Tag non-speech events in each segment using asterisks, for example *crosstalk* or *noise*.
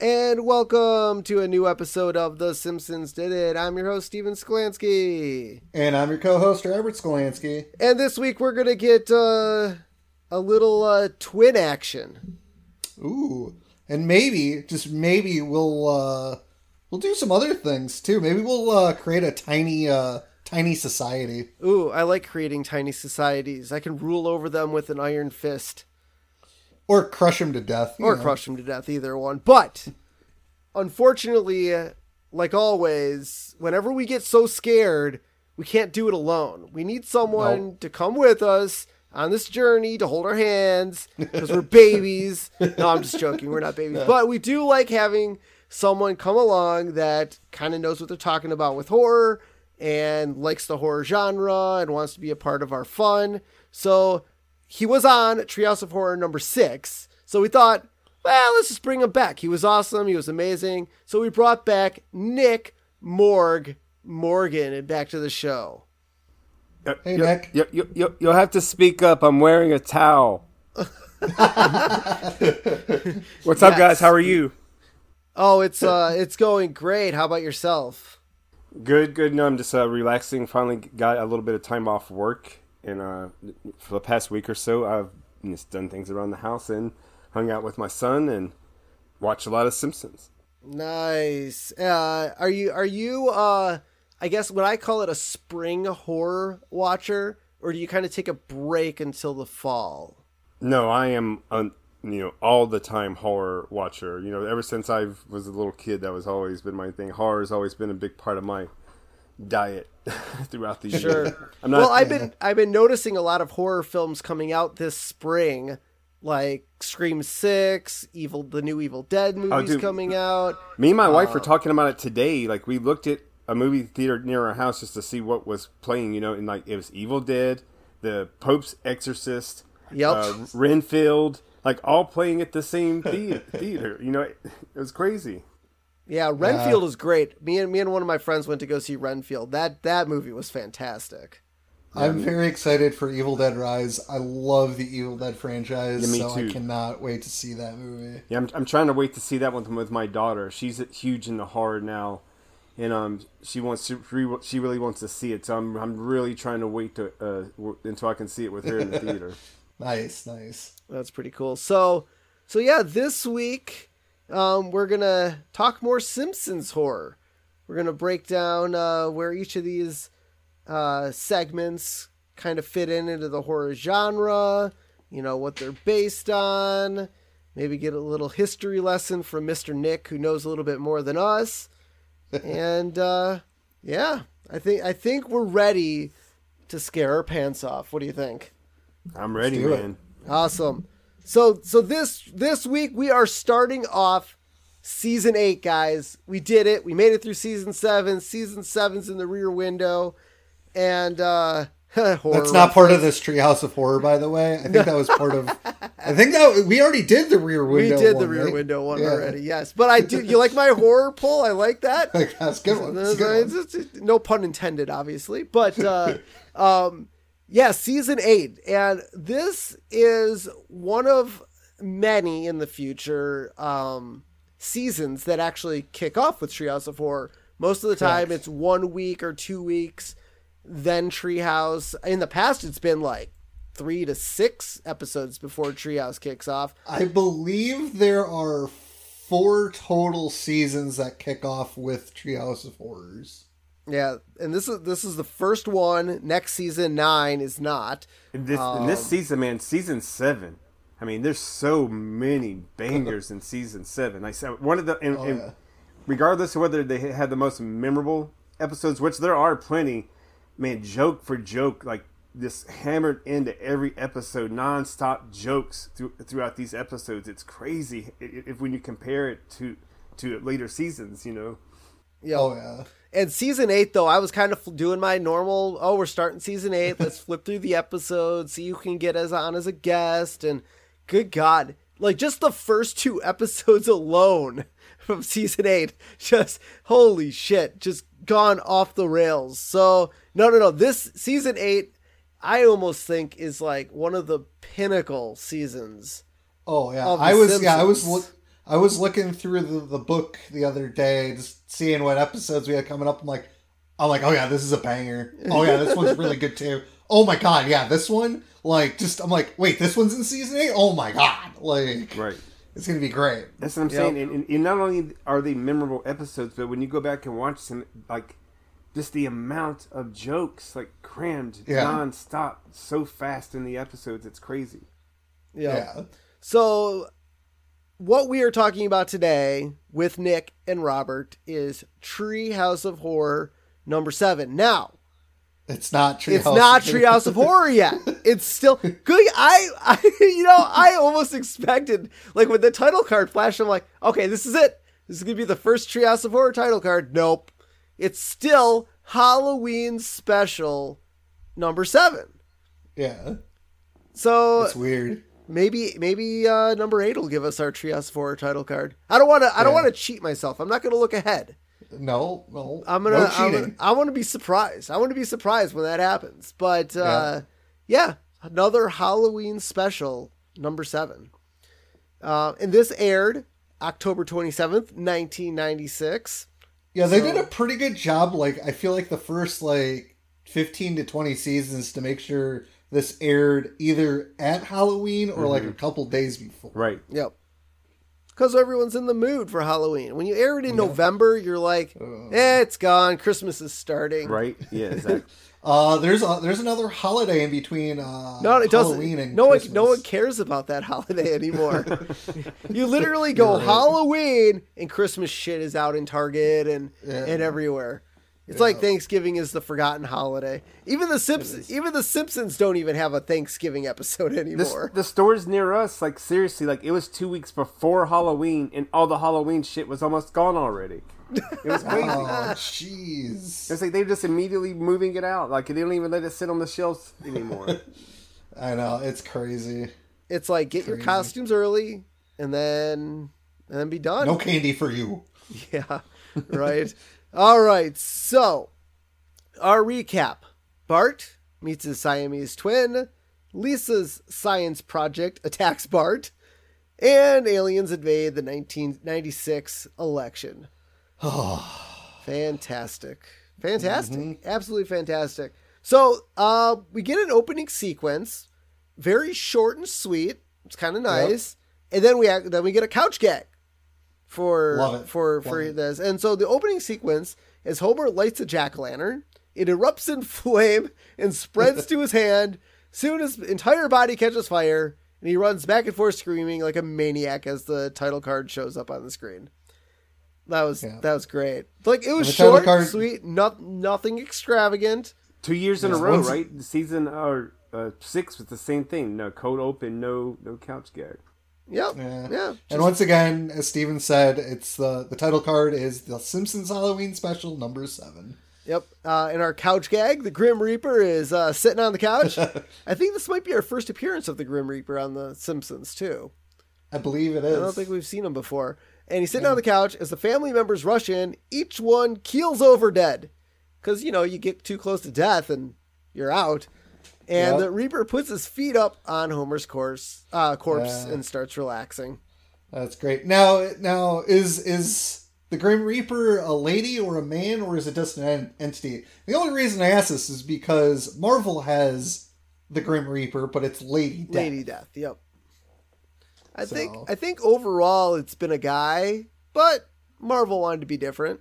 And welcome to a new episode of The Simpsons Did It. I'm your host, Steven Skolansky. And I'm your co-host, Robert Skolansky. And this week we're going to get uh, a little uh, twin action. Ooh. And maybe, just maybe, we'll uh, we'll do some other things too. Maybe we'll uh, create a tiny uh, tiny society. Ooh, I like creating tiny societies. I can rule over them with an iron fist. Or crush him to death. or know. crush him to death, either one. But unfortunately, like always, whenever we get so scared, we can't do it alone. We need someone Nope. to come with us on this journey to hold our hands because we're babies. No, I'm just joking. We're not babies, but we do like having someone come along that kind of knows what they're talking about with horror and likes the horror genre and wants to be a part of our fun. So he was on Treehouse of Horror number six. So we thought, well, let's just bring him back. He was awesome. He was amazing. So we brought back Nick Morgue Morgan back to the show. Hey, you, Nick. You, you, you, you'll have to speak up. I'm wearing a towel. *laughs* What's up, guys? How are you? Oh, it's uh, it's going great. How about yourself? Good, good. No, I'm just uh, relaxing. Finally got a little bit of time off work, and uh, for the past week or so, I've just done things around the house and hung out with my son and watched a lot of Simpsons. Nice. Uh, are you are you uh, I guess when I call it a spring horror watcher, or do you kind of take a break until the fall? No, I am, um, you know, all the time horror watcher. You know, ever since I was a little kid, that was always been my thing. Horror has always been a big part of my diet *laughs* throughout the year. Sure. *laughs* I'm not. well, I've been I've been noticing a lot of horror films coming out this spring, like Scream Six, Evil, the new Evil Dead movies dude. coming out. Me and my wife Uh, were talking about it today. Like we looked at a movie theater near our house just to see what was playing. You know, and like it was Evil Dead, The Pope's Exorcist, Yep. uh, Renfield, like all playing at the same thea- *laughs* theater. You know, it, it was crazy. Yeah, Renfield is great. Me and me and one of my friends went to go see Renfield. That that movie was fantastic. I'm very excited for Evil Dead Rise. I love the Evil Dead franchise, Yeah, me so I cannot wait to see that movie. Yeah, I'm, I'm trying to wait to see that one with my daughter. She's huge into horror now, and um, she wants to re- she really wants to see it. So I'm I'm really trying to wait to uh, until I can see it with her in the *laughs* theater. Nice, nice. That's pretty cool. So, so yeah, this week um, we're gonna talk more Simpsons horror. We're gonna break down uh, where each of these uh, segments kind of fit in into the horror genre. You know what they're based on. Maybe get a little history lesson from Mister Nick, who knows a little bit more than us. *laughs* and uh, yeah, I think I think we're ready to scare our pants off. What do you think? I'm ready, do it. man. Awesome. So so this this week we are starting off season 8 guys. We did it. We made it through season 7. Season seven's in the rear window and uh *laughs* horror That's not part of this Treehouse of Horror, by the way. I think *laughs* that was part of. I think that we already did the Rear window. we did the rear right? window one Yeah. already. Yes. But I do you like my horror pull? I like that. *laughs* That's good one. That's good one. No pun intended, obviously. But uh, um, yeah, season eight, and this is one of many in the future um, seasons that actually kick off with Treehouse of Horror. Most of the time, Correct. it's one week or two weeks, then Treehouse. In the past, it's been like three to six episodes before Treehouse kicks off. I believe there are four total seasons that kick off with Treehouse of Horrors. Yeah, and this is this is the first one. Next season nine is not. In this in this um, season, man, season seven. I mean, there's so many bangers in season seven. I said one of the, and, and oh, yeah. regardless of whether they had the most memorable episodes, which there are plenty. Man, joke for joke, like this hammered into every episode, nonstop jokes through, throughout these episodes. It's crazy if when you compare it to to later seasons, you know. Yeah. Oh yeah. And season eight, though, I was kind of doing my normal. Oh, we're starting season eight. *laughs* Let's flip through the episodes, see who can get us on as a guest. And good God, like just the first two *laughs* episodes alone from season eight, just holy shit, just gone off the rails. So no, no, no. This season eight, I almost think is like one of the pinnacle seasons. Oh yeah. I was yeah, I was Simpsons. I was looking through the, the book the other day, just seeing what episodes we had coming up. I'm like I'm like, oh yeah, this is a banger. Oh yeah, this one's really good too. Oh my god, yeah, this one, like just I'm like, wait, this one's in season eight? Oh my god. Like Right. it's gonna be great. That's what I'm Yep. saying. And, and, and not only are they memorable episodes, but when you go back and watch them, like just the amount of jokes, like crammed Yeah. nonstop, so fast in the episodes, it's crazy. Yeah. So, what we are talking about today with Nick and Robert is Tree House of Horror number seven. Now, It's not Treehouse. it's not Treehouse of Horror yet. *laughs* It's still good. I, I, *laughs* you know, I almost expected like when the title card flashed, I'm like, okay, this is it. This is gonna be the first Treehouse of Horror title card. Nope, it's still Halloween special number seven. Yeah. So It's weird. Maybe maybe uh, number eight will give us our of Horror title card. I don't want to. I don't Yeah. want to cheat myself. I'm not going to look ahead. No, no. I'm gonna. no I'm gonna I want to be surprised. I want to be surprised when that happens. But uh, yeah. another Halloween special, number seven. Uh, and this aired October 27th, 1996. Yeah, they So- did a pretty good job. Like, I feel like the first like fifteen to twenty seasons to make sure this aired either at Halloween or like a couple days before. Right. Yep. Because everyone's in the mood for Halloween. When you air it in November, you're like, eh, it's gone. Christmas is starting. Right. Yeah. *laughs* Exactly. Uh, there's a, there's another holiday in between. Uh, No, it doesn't. Halloween and no one, no one cares about that holiday anymore. *laughs* you literally go right. Halloween and Christmas shit is out in Target and Yeah. and everywhere. It's like Thanksgiving is the forgotten holiday. Even the Simpsons, even the Simpsons don't even have a Thanksgiving episode This, anymore. the stores near us, like seriously, like it was two weeks before Halloween, and all the Halloween shit was almost gone already. It was *laughs* crazy. Oh, jeez. It's like they're just immediately moving it out. Like they don't even let it sit on the shelves anymore. *laughs* I know it's crazy. It's like get your costumes early and then and then be done. No candy for you. *laughs* Yeah, right. All right. So, our recap Bart meets his Siamese twin, Lisa's science project attacks Bart, and aliens invade the 1996 election. Oh, *sighs* fantastic. Fantastic. Absolutely fantastic. So, uh, we get an opening sequence, very short and sweet. It's kind of nice. And then we then we get a couch gag for for Love for it. this. And so the opening sequence is Homer lights a jack o' lantern. It erupts in *laughs* flame and spreads to his hand. Soon his entire body catches fire, and he runs back and forth screaming like a maniac as the title card shows up on the screen. That was Yeah. that was great. Like it was And the title short, card- sweet, not nothing extravagant. Two years in a row, one's- right? The season or uh, six was the same thing. No code open, no no couch gag. Yep. Yeah. Yeah. And once again, as Steven said, it's the the title card is the Simpsons Halloween special number seven. Yep. Uh, in our couch gag, the Grim Reaper is uh, sitting on the couch. *laughs* I think this might be our first appearance of the Grim Reaper on The Simpsons, too. I believe it is. I don't think we've seen him before. And he's sitting on the couch as the family members rush in. Each one keels over dead. Because, you know, you get too close to death and you're out. And Yep. the Reaper puts his feet up on Homer's corpse, uh, corpse Yeah. and starts relaxing. That's great. Now, now is is the Grim Reaper a lady or a man, or is it just an en- entity? The only reason I ask this is because Marvel has the Grim Reaper, but it's Lady Death. Lady Death. Yep. I So- think I think overall it's been a guy, but Marvel wanted to be different.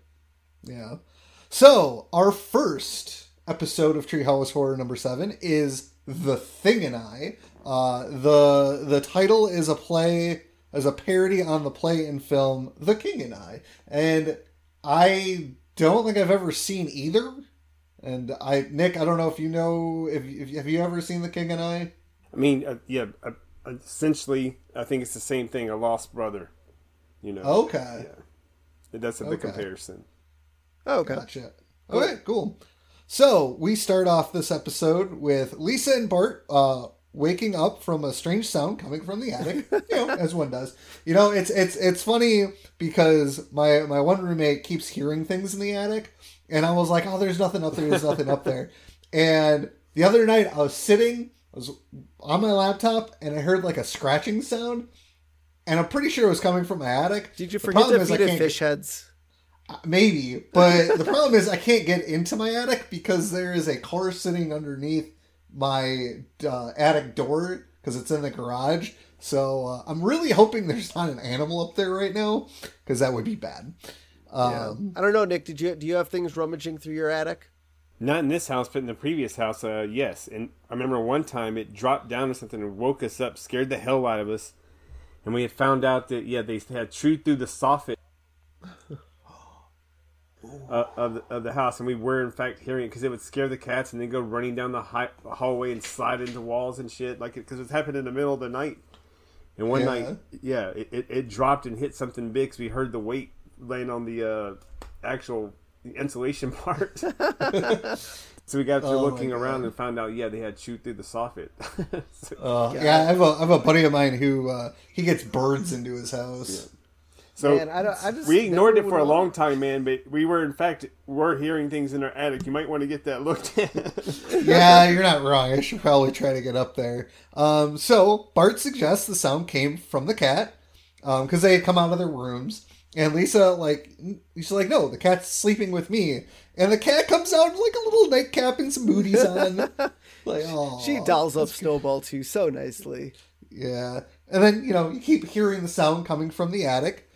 Yeah. So our first episode of Treehouse Horror number seven is The Thing and I. Uh, the the title is a play as a parody on the play and film The King and I, and I don't think I've ever seen either. And I, Nick, I don't know if you know if, if have you ever seen The King and I? I mean, uh, yeah, uh, essentially, I think it's the same thing. A lost brother. You know. Okay. Yeah. That's a big Okay. comparison. Oh, okay. Gotcha. Okay, cool. So we start off this episode with Lisa and Bart uh, waking up from a strange sound coming from the attic. you know, *laughs* as one does. You know, it's it's it's funny because my my one roommate keeps hearing things in the attic, and I was like, oh, there's nothing up there. There's nothing up there. *laughs* And the other night, I was sitting, I was on my laptop, and I heard like a scratching sound. And I'm pretty sure it was coming from my attic. Did you forget to feed it fish heads? Maybe, but the problem is I can't get into my attic because there is a car sitting underneath my uh, attic door because it's in the garage. So uh, I'm really hoping there's not an animal up there right now because that would be bad. Um, I don't know, Nick. Did you do you have things rummaging through your attic? Not in this house, but in the previous house, uh, yes. And I remember one time it dropped down or something and woke us up, scared the hell out of us. And we had found out that, yeah, they had chewed through the soffit uh, of, the, of the house. And we were, in fact, hearing it because it would scare the cats and then go running down the hi- hallway and slide into walls and shit. Like, because it, was happening in the middle of the night. And one Yeah. night, yeah, it, it, it dropped and hit something big because we heard the weight laying on the uh, actual insulation *laughs* part. so we got to Oh, looking around and found out, yeah, they had chewed through the soffit. *laughs* So- uh, yeah, I have, a, I have a buddy of mine who uh, he gets birds into his house. So Man, I don't- I just we ignored it for a would long time, man. But we were, in fact, were hearing things in our attic. You might want to get that looked at. *laughs* yeah, you're not wrong. I should probably try to get up there. Um, so Bart suggests the sound came from the cat because they had come out of their rooms, and Lisa like she's like, "No, the cat's sleeping with me," and the cat comes out in, like a little nightcap and some booties on. *laughs* like, oh, She dolls up Snowball too so nicely. yeah. And then you know you keep hearing the sound coming from the attic,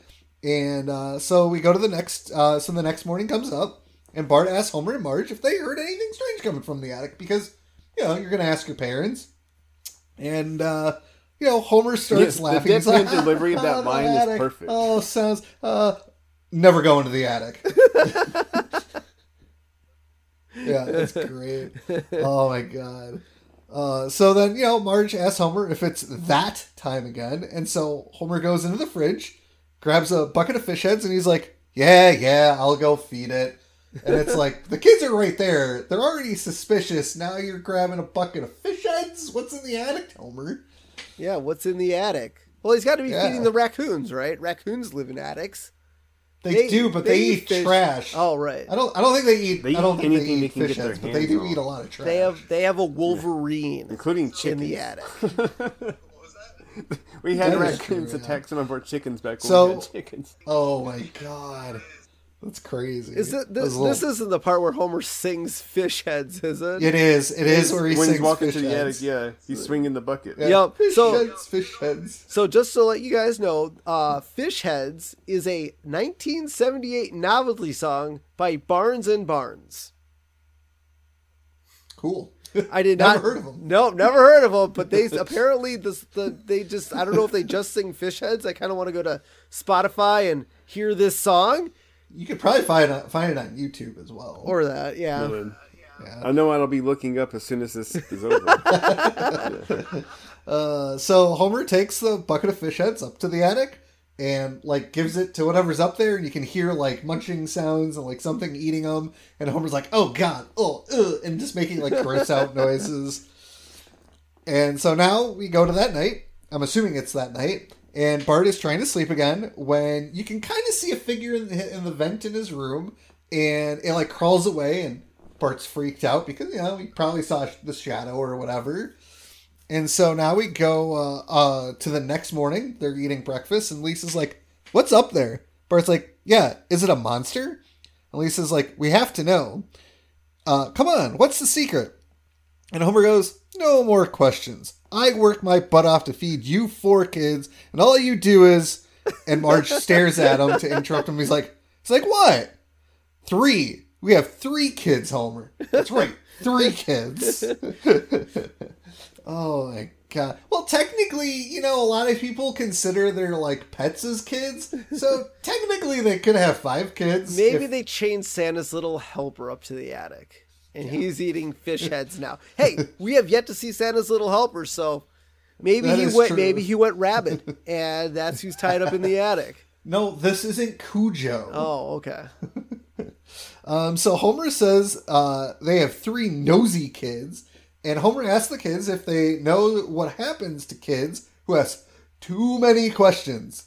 and uh, so we go to the next. Uh, so the next morning comes up, and Bart asks Homer and Marge if they heard anything strange coming from the attic because you know you're going to ask your parents, and uh, you know Homer starts Yes, the laughing. He's deadpan delivery of that "Oh, the line is perfect." Oh, sounds. Uh, never go into the attic. *laughs* yeah, that's great. Oh my god. Uh, so then, you know, Marge asks Homer if it's that time again. And so Homer goes into the fridge, grabs a bucket of fish heads, and he's like, Yeah, yeah, I'll go feed it. And it's like, *laughs* the kids are right there. They're already suspicious. Now you're grabbing a bucket of fish heads? What's in the attic, Homer? Yeah, what's in the attic? Well, he's got to be Yeah. feeding the raccoons, right? Raccoons live in attics. They, do, but they, eat fish. trash. Oh, right. I don't. I don't think they eat. They I don't eat think anything they they eat can fish get their heads, but they do on. eat a lot of trash. They have they have a Wolverine including chickens. in the attic. *laughs* *laughs* We had That is raccoons true, yeah. attack some of our chickens back when we had chickens. *laughs* Oh my god, that's crazy. Is it Those this? little- This isn't the part where Homer sings fish heads, is it? It is. It is where he when sings he's walking fish to the heads. attic, yeah, he's swinging the bucket. Yeah. Yep. Fish So- heads, fish heads. So just to let you guys know, uh, "Fish Heads" is a 1978 novelty song by Barnes and Barnes. Cool. I did Never not heard of 'em. No, never heard of them. But they *laughs* apparently this the they just I don't know if they just sing Fish Heads. I kind of want to go to Spotify and hear this song You could probably find it, find it on YouTube as well. or that. Yeah. And I know I'll be looking up as soon as this is over. *laughs* Uh, so Homer takes the bucket of fish heads up to the attic and like gives it to whatever's up there, and you can hear like munching sounds and like something eating them. And Homer's like, "Oh God, oh," ugh, and just making like gross out *laughs* noises. And so now we go to that night. I'm assuming it's that night. And Bart is trying to sleep again when you can kind of see a figure in the, in the vent in his room, and it like crawls away, and Bart's freaked out because you know he probably saw the shadow or whatever. And so now we go uh, uh, to the next morning. They're eating breakfast, and Lisa's like, "What's up there?" Bart's like, "Yeah, is it a monster?" And Lisa's like, "We have to know. Uh, come on, what's the secret?" And Homer goes, "No more questions. I work my butt off to feed you four kids, and all you do is." And Marge *laughs* stares at him to interrupt him. He's like, "It's like what? Three. We have three kids, Homer. That's right, three kids." *laughs* Oh my god. Well, technically, you know, a lot of people consider their like pets as kids. So *laughs* technically, they could have five kids. Maybe if- they chained Santa's little helper up to the attic. and he's eating fish *laughs* heads now. Hey, we have yet to see Santa's Little Helper, so maybe That he went. true. Maybe he went rabbit, *laughs* and that's who's tied up in the attic. No, this isn't Cujo. Oh, okay. Um, so Homer says uh, they have three nosy kids, and Homer asks the kids if they know what happens to kids who ask too many questions.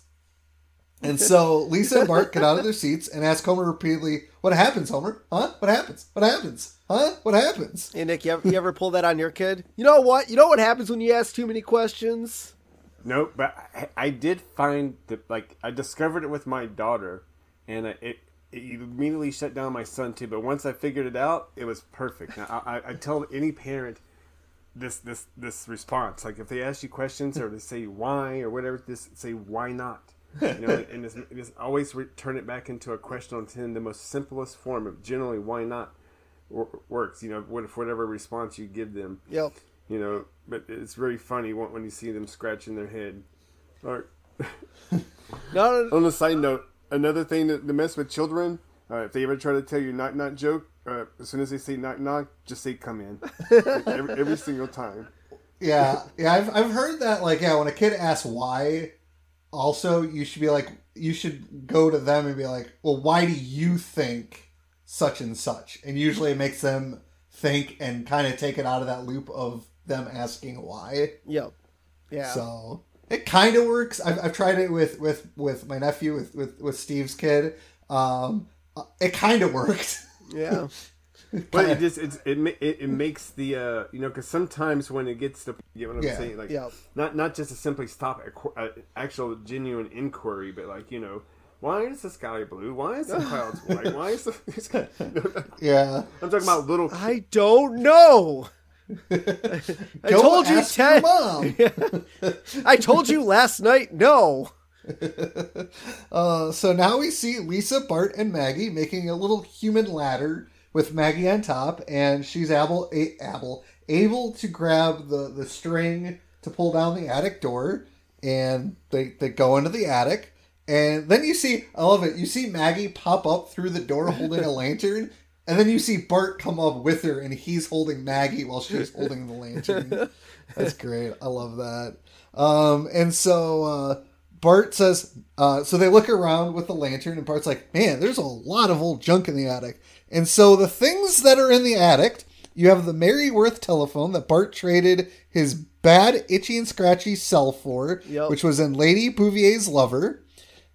And so Lisa and Bart get out of their seats and ask Homer repeatedly, "What happens, Homer? Huh? What happens? What happens? Huh? What happens?" Hey Nick, you ever, you ever pull that on your kid? You know what? You know what happens when you ask too many questions? No, but I, I did find that like I discovered it with my daughter, and it it immediately shut down my son too. But once I figured it out, it was perfect. Now, I, I, tell any parent this this this response. Like if they ask you questions or they say why or whatever, just say why not. You know, and just, just always re- turn it back into a question on ten. The most simplest form of generally why not wor- works. You know, what if whatever response you give them Yep. you know but it's very funny when, when you see them scratching their head or *laughs* no, on a side note another thing that to mess with children uh, if they ever try to tell you knock knock joke uh, as soon as they say knock knock just say come in *laughs* every, every single time Yeah, yeah, I've I've heard that. Like, yeah, when a kid asks why, also you should be like, you should go to them and be like, well, why do you think such and such? And usually it makes them think and kind of take it out of that loop of them asking why. yep. Yeah. So it kind of works. I've, I've tried it with with with my nephew with with, with Steve's kid. Um, it kind of worked. *laughs* yeah. but it just it's, it, it it makes the uh you know because sometimes when it gets to you know what i'm Yeah. saying like Yeah. not not just to simply stop a, a actual genuine inquiry but like you know why is the sky blue why is the clouds *laughs* white why is the sky *laughs* yeah. i'm talking about little I don't know. I *laughs* Go told you ten. mom. *laughs* I told you last night. No. *laughs* Uh, so now we see Lisa, Bart, and Maggie making a little human ladder with Maggie on top, and she's able, a, able, able to grab the, the string to pull down the attic door, and they, they go into the attic. And then you see, I love it, you see Maggie pop up through the door holding a lantern, and then you see Bart come up with her, and he's holding Maggie while she's *laughs* holding the lantern. That's great. I love that. Um, and so uh, Bart says, uh, so they look around with the lantern, and Bart's like, man, there's a lot of old junk in the attic. And so the things that are in the attic, you have the Mary Worth telephone that Bart traded his bad, itchy, and scratchy cel for, Yep. which was in Lady Bouvier's Lover.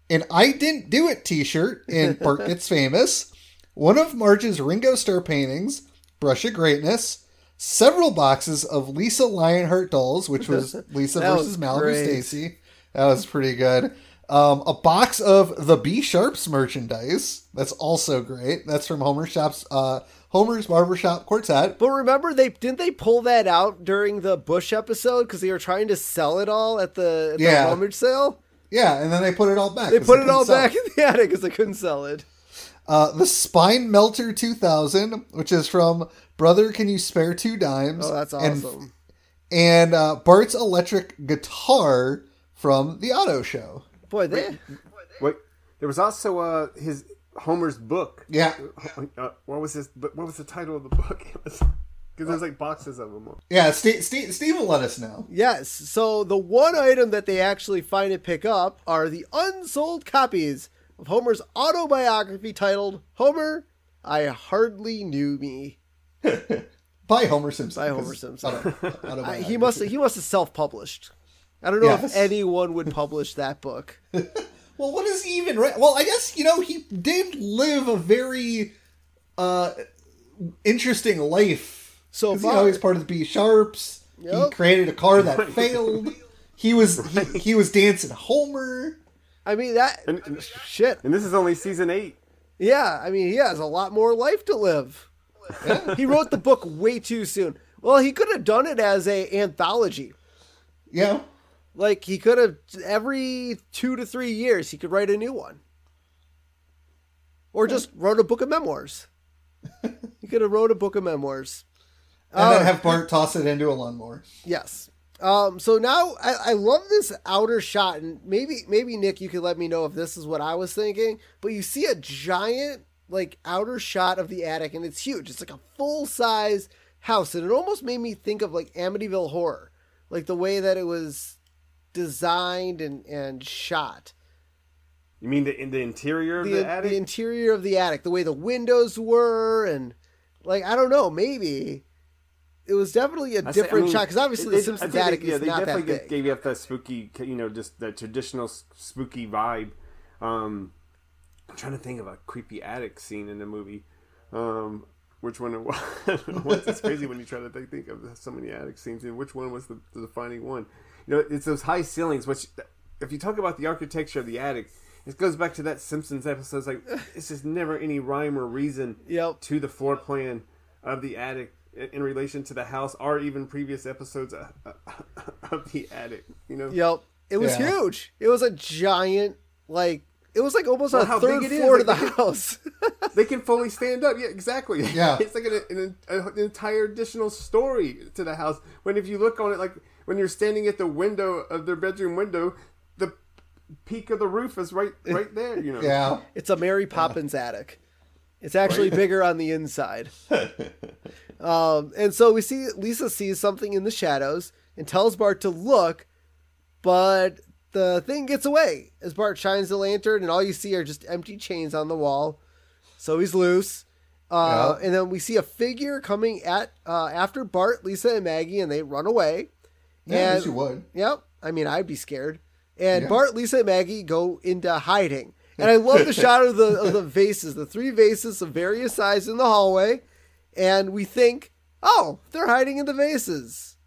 An I Didn't Do It t shirt and Bart Gets Famous. One of Marge's Ringo Starr paintings, Brush of Greatness. Several boxes of Lisa Lionheart dolls, which was *laughs* Lisa versus was Malibu great. Stacy. That was pretty good. Um, a box of the B Sharps merchandise. That's also great. That's from Homer Shop's uh, Homer's Barbershop Quartet. But remember, they didn't they pull that out during the Bush episode because they were trying to sell it all at the, at the Yeah. rummage sale. Yeah, and then they put it all back. They put it all sell back in the attic because they couldn't sell it. Uh, the Spine Melter 2000, which is from Brother Can You Spare Two Dimes? Oh, that's And- awesome. And, uh, Bart's electric guitar from the Auto Show. Boy, they Wait, there was also uh his Homer's book. Yeah. Uh, what was his? But what was the title of the book? *laughs* Because there's like boxes of them. Yeah, Steve, Steve, Steve will let us know. yes. So the one item that they actually find and pick up are the unsold copies of Homer's autobiography titled "Homer, I Hardly Knew Me." *laughs* By Homer Simpson. By Homer 'cause Simpson. auto- *laughs* I, he must he must have self-published. I don't know Yes. if anyone would *laughs* publish that book. Well, what is he even? Re- well, I guess you know he did live a very uh interesting life. So 'Cause, you far. know he's part of the B Sharps. He created a car that failed. He was he, he was dancing Homer. I mean that And, and, shit. and this is only season eight. Yeah, I mean he has a lot more life to live. he wrote the book way too soon. Well, he could have done it as a anthology. Yeah, Like he could have every two to three years he could write a new one, or just wrote a book of memoirs. *laughs* he could have wrote a book of memoirs. and Oh. then um, have Bart toss it into a lawnmower. Yes. Um, so now I, I love this outer shot, and maybe maybe Nick, you could let me know if this is what I was thinking. But you see a giant like outer shot of the attic, and it's huge. It's like a full size house, and it almost made me think of like Amityville Horror, like the way that it was designed and and shot. You mean the in the interior of The, the, attic? the interior of the attic, the way the windows were, and like I don't know, maybe it was definitely a I say- I different mean, shot because obviously it- the Simpsons think attic they, yeah, is they not that definitely big. gave you that spooky, you know, just the traditional spooky vibe. Um, I'm trying to think of a creepy attic scene in the movie. Um, which one it *laughs* was? It's crazy when you try to think, think of so many attic scenes and which one was the, the defining one. You know, it's those high ceilings. Which, if you talk about the architecture of the attic, it goes back to that Simpsons episode. It's like it's just never any rhyme or reason Yep. to the floor plan of the attic in in relation to the house or even previous episodes of, *laughs* of the attic. You know, Yep. It was Yeah. huge. It was a giant, like, it was like almost Well, a how third big it is, floor to the like, house. *laughs* they can fully stand up. Yeah, exactly. *laughs* Yeah. it's like an, an, an entire additional story to the house. When if you look on it, like when you're standing at the window of their bedroom window, the peak of the roof is right right there. You know. Yeah. it's a Mary Poppins attic. It's actually bigger on the inside. Um, and so we see Lisa sees something in the shadows and tells Bart to look, but the thing gets away as Bart shines the lantern, and all you see are just empty chains on the wall. So he's loose. Uh, Yeah. And then we see a figure coming at uh, after Bart, Lisa, and Maggie, and they run away. Yeah, And- you would. Yep. I mean, I'd be scared. And Yeah. Bart, Lisa, and Maggie go into hiding. And I *laughs* love the shot of the of the vases, the three vases of various sizes in the hallway. And we think, oh, they're hiding in the vases.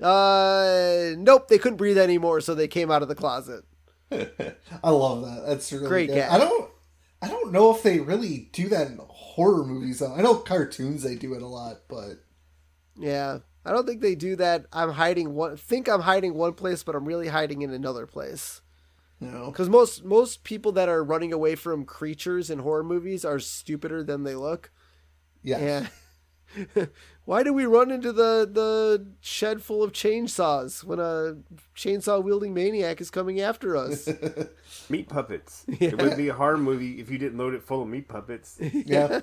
Uh, nope, they couldn't breathe anymore, so they came out of the closet. *laughs* I love that. That's really Great good. gag. I don't. I don't know if they really do that in horror movies. Though. I know cartoons they do it a lot, but Yeah, I don't think they do that. I'm hiding one. Think I'm hiding one place, but I'm really hiding in another place. you know, Because most most people that are running away from creatures in horror movies are stupider than they look. Yeah, *laughs* Yeah. Why do we run into the the shed full of chainsaws when a chainsaw wielding maniac is coming after us? *laughs* Meat puppets. *laughs* It would be a horror movie if you didn't load it full of meat puppets. yeah.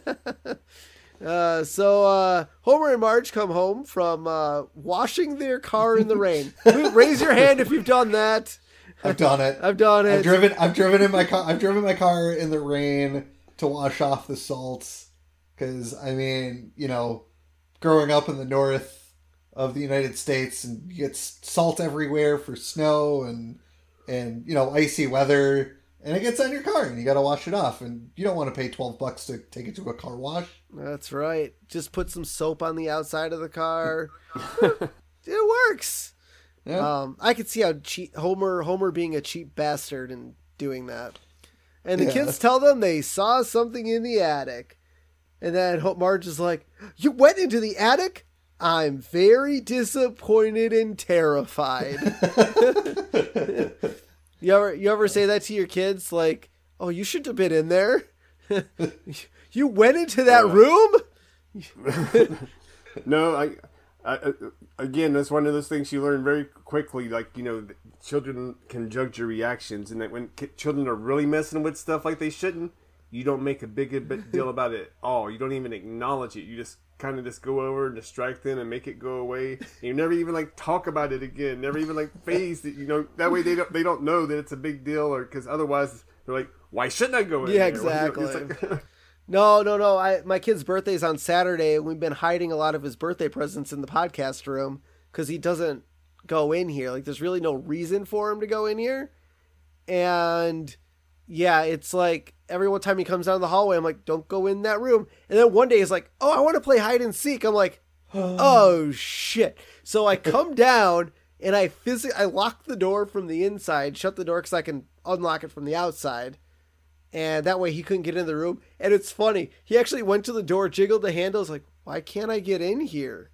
Uh, so uh, Homer and Marge come home from uh, washing their car in the rain. Raise your hand if you've done that. I've done it. I've done it. I've driven. I've driven in my car. I've driven my car in the rain to wash off the salts. Because I mean, you know, growing up in the north of the United States, and you get salt everywhere for snow and and you know icy weather, and it gets on your car, and you got to wash it off, and you don't want to pay twelve bucks to take it to a car wash. That's right. Just put some soap on the outside of the car. *laughs* it works. Yeah. Um, I could see how cheap Homer Homer being a cheap bastard and doing that. And the Yeah. kids tell them they saw something in the attic. And then Ho- Marge is like, "You went into the attic? I'm very disappointed and terrified." *laughs* you ever you ever say that to your kids like, "Oh, you shouldn't have been in there." *laughs* you went into that uh. room? *laughs* No, I, I, I- again, that's one of those things you learn very quickly. Like you know, children can judge your reactions, and that when children are really messing with stuff like they shouldn't, you don't make a big big *laughs* deal about it at all. You don't even acknowledge it. You just kind of just go over and distract them and make it go away. And you never even like talk about it again. Never even like face it. You know, that way they don't they don't know that it's a big deal, or because otherwise they're like, why shouldn't I go in? Yeah, there? *laughs* Exactly. like- *laughs* No, no, no. I my kid's birthday's on Saturday, and we've been hiding a lot of his birthday presents in the podcast room because he doesn't go in here. Like, there's really no reason for him to go in here. And yeah, it's like every one time he comes down the hallway, I'm like, "Don't go in that room." And then one day he's like, "Oh, I want to play hide and seek." I'm like, *gasps* "Oh shit!" So I come down and I physically I lock the door from the inside, shut the door because I can unlock it from the outside and that way he couldn't get in the room. And it's funny, he actually went to the door, jiggled the handles, like, why can't I get in here?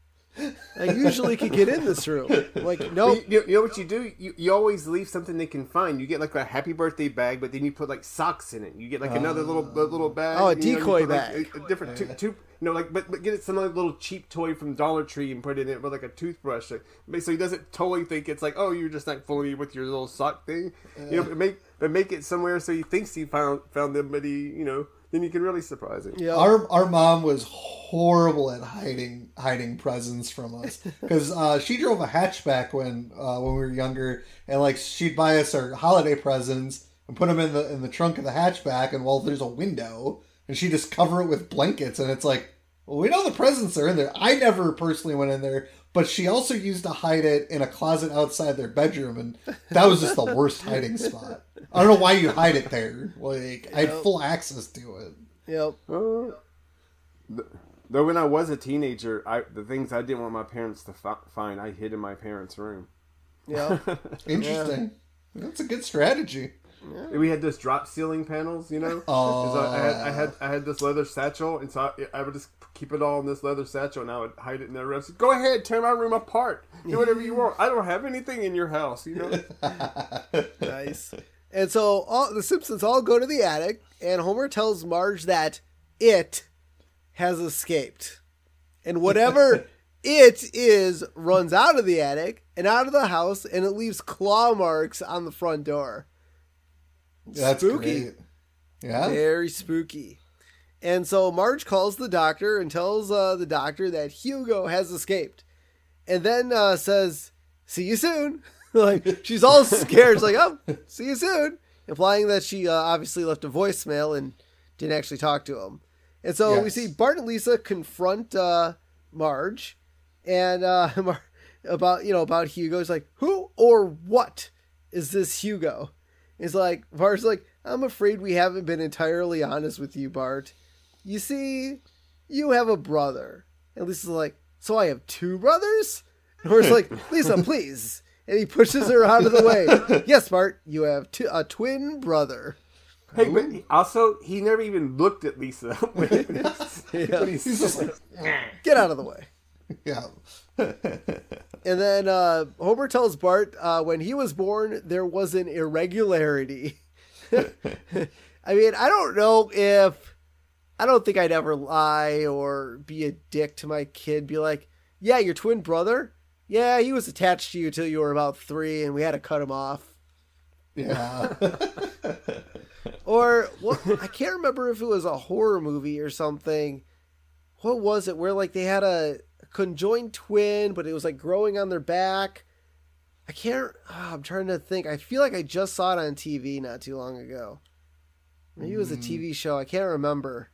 I usually could get in this room. Like, no. nope. You, you know what you do? You, you always leave something they can find. You get like a happy birthday bag, but then you put like socks in it. You get like another little oh. little bag. Oh, a you know, decoy like, bag. a, a different two, two. You know, like but, but get it some like, little cheap toy from Dollar Tree and put it in it with like a toothbrush. Like, so he doesn't totally think it's like oh you're just not fooling me with your little sock thing. You know, but make but make it somewhere so he thinks he found found them, but he you know then you can really surprise him. Yeah. Our our mom was horrible at hiding hiding presents from us *laughs* because uh, she drove a hatchback when uh, when we were younger, and like she'd buy us our holiday presents and put them in the in the trunk of the hatchback, and well, there's a window, and she just cover it with blankets, and it's like, well, we know the presents are in there. I never personally went in there. But she also used to hide it in a closet outside their bedroom, and that was just the worst hiding spot. I don't know why you hide it there. Like I had full access to it. Yep. Uh, th- though when I was a teenager, I the things I didn't want my parents to fi- find, I hid in my parents' room. Yep. *laughs* Interesting. That's a good strategy. We had those drop ceiling panels, you know. Oh. So I had I had I had this leather satchel, and so I, I would just keep it all in this leather satchel, and I would hide it in their room. Go ahead, tear my room apart, do whatever you want. I don't have anything in your house, you know. *laughs* nice. And so all the Simpsons all go to the attic, and Homer tells Marge that it has escaped, and whatever *laughs* it is runs out of the attic and out of the house, and it leaves claw marks on the front door. That's Spooky. great. Yeah. Very spooky. And so Marge calls the doctor and tells uh, the doctor that Hugo has escaped. And then uh, says, See you soon. *laughs* like, she's all scared. She's like, Oh, see you soon. Implying that she uh, obviously left a voicemail and didn't actually talk to him. And so we see Bart and Lisa confront uh, Marge and uh, *laughs* Mar- about, you know, about Hugo. He's like, Who or what is this Hugo? He's like, Bart's like, I'm afraid we haven't been entirely honest with you, Bart. You see, you have a brother. And Lisa's like, so I have two brothers? And Bart's like, *laughs* Lisa, please. And he pushes her out of the way. *laughs* Yes, Bart, you have t- a twin brother. hey, but also he never even looked at Lisa. *laughs* when he's- Yeah. he's- He's just like, Get out of the way. yeah. And then uh, Homer tells Bart uh, when he was born, there was an irregularity. I mean, I don't know if. I don't think I'd ever lie or be a dick to my kid. Be like, yeah, your twin brother? Yeah, he was attached to you till you were about three and we had to cut him off. Yeah. *laughs* Or what? I can't remember if it was a horror movie or something. What was it? Where like they had a conjoined twin, but it was like growing on their back. I can't. ah, I'm trying to think. I feel like I just saw it on TV not too long ago. Maybe it was a TV show. I can't remember.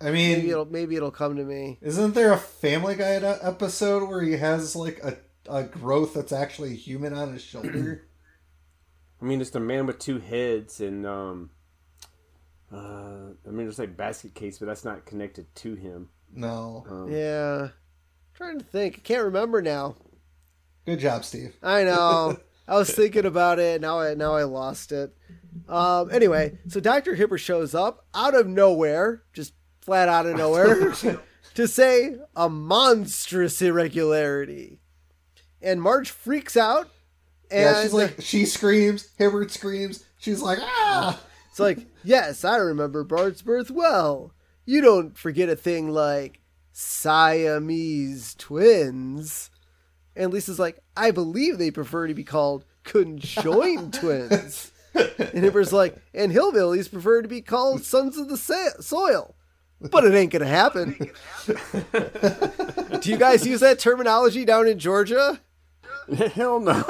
I Maybe mean, it'll maybe it'll come to me. isn't there a Family Guy episode where he has like a, a growth that's actually human on his shoulder? *clears throat* I mean, it's the man with two heads, and um, uh, I mean, there's like basket case, but that's not connected to him. No. Um, Yeah, trying to think. I can't remember now. Good job, Steve. I know. *laughs* I was thinking about it. Now I now I lost it. Um, anyway, so Doctor Hibbert shows up out of nowhere, just flat out of nowhere, *laughs* to say a monstrous irregularity, and Marge freaks out. And yeah, she's like, she screams, Hibbert screams. She's like, ah! it's like, yes, I remember Bart's birth well. You don't forget a thing like Siamese twins. And Lisa's like, I believe they prefer to be called conjoined *laughs* twins. And Hibbert's like, and hillbillies prefer to be called sons of the sa- soil. But it ain't gonna happen. *laughs* Do you guys use that terminology down in Georgia? *laughs* Hell no.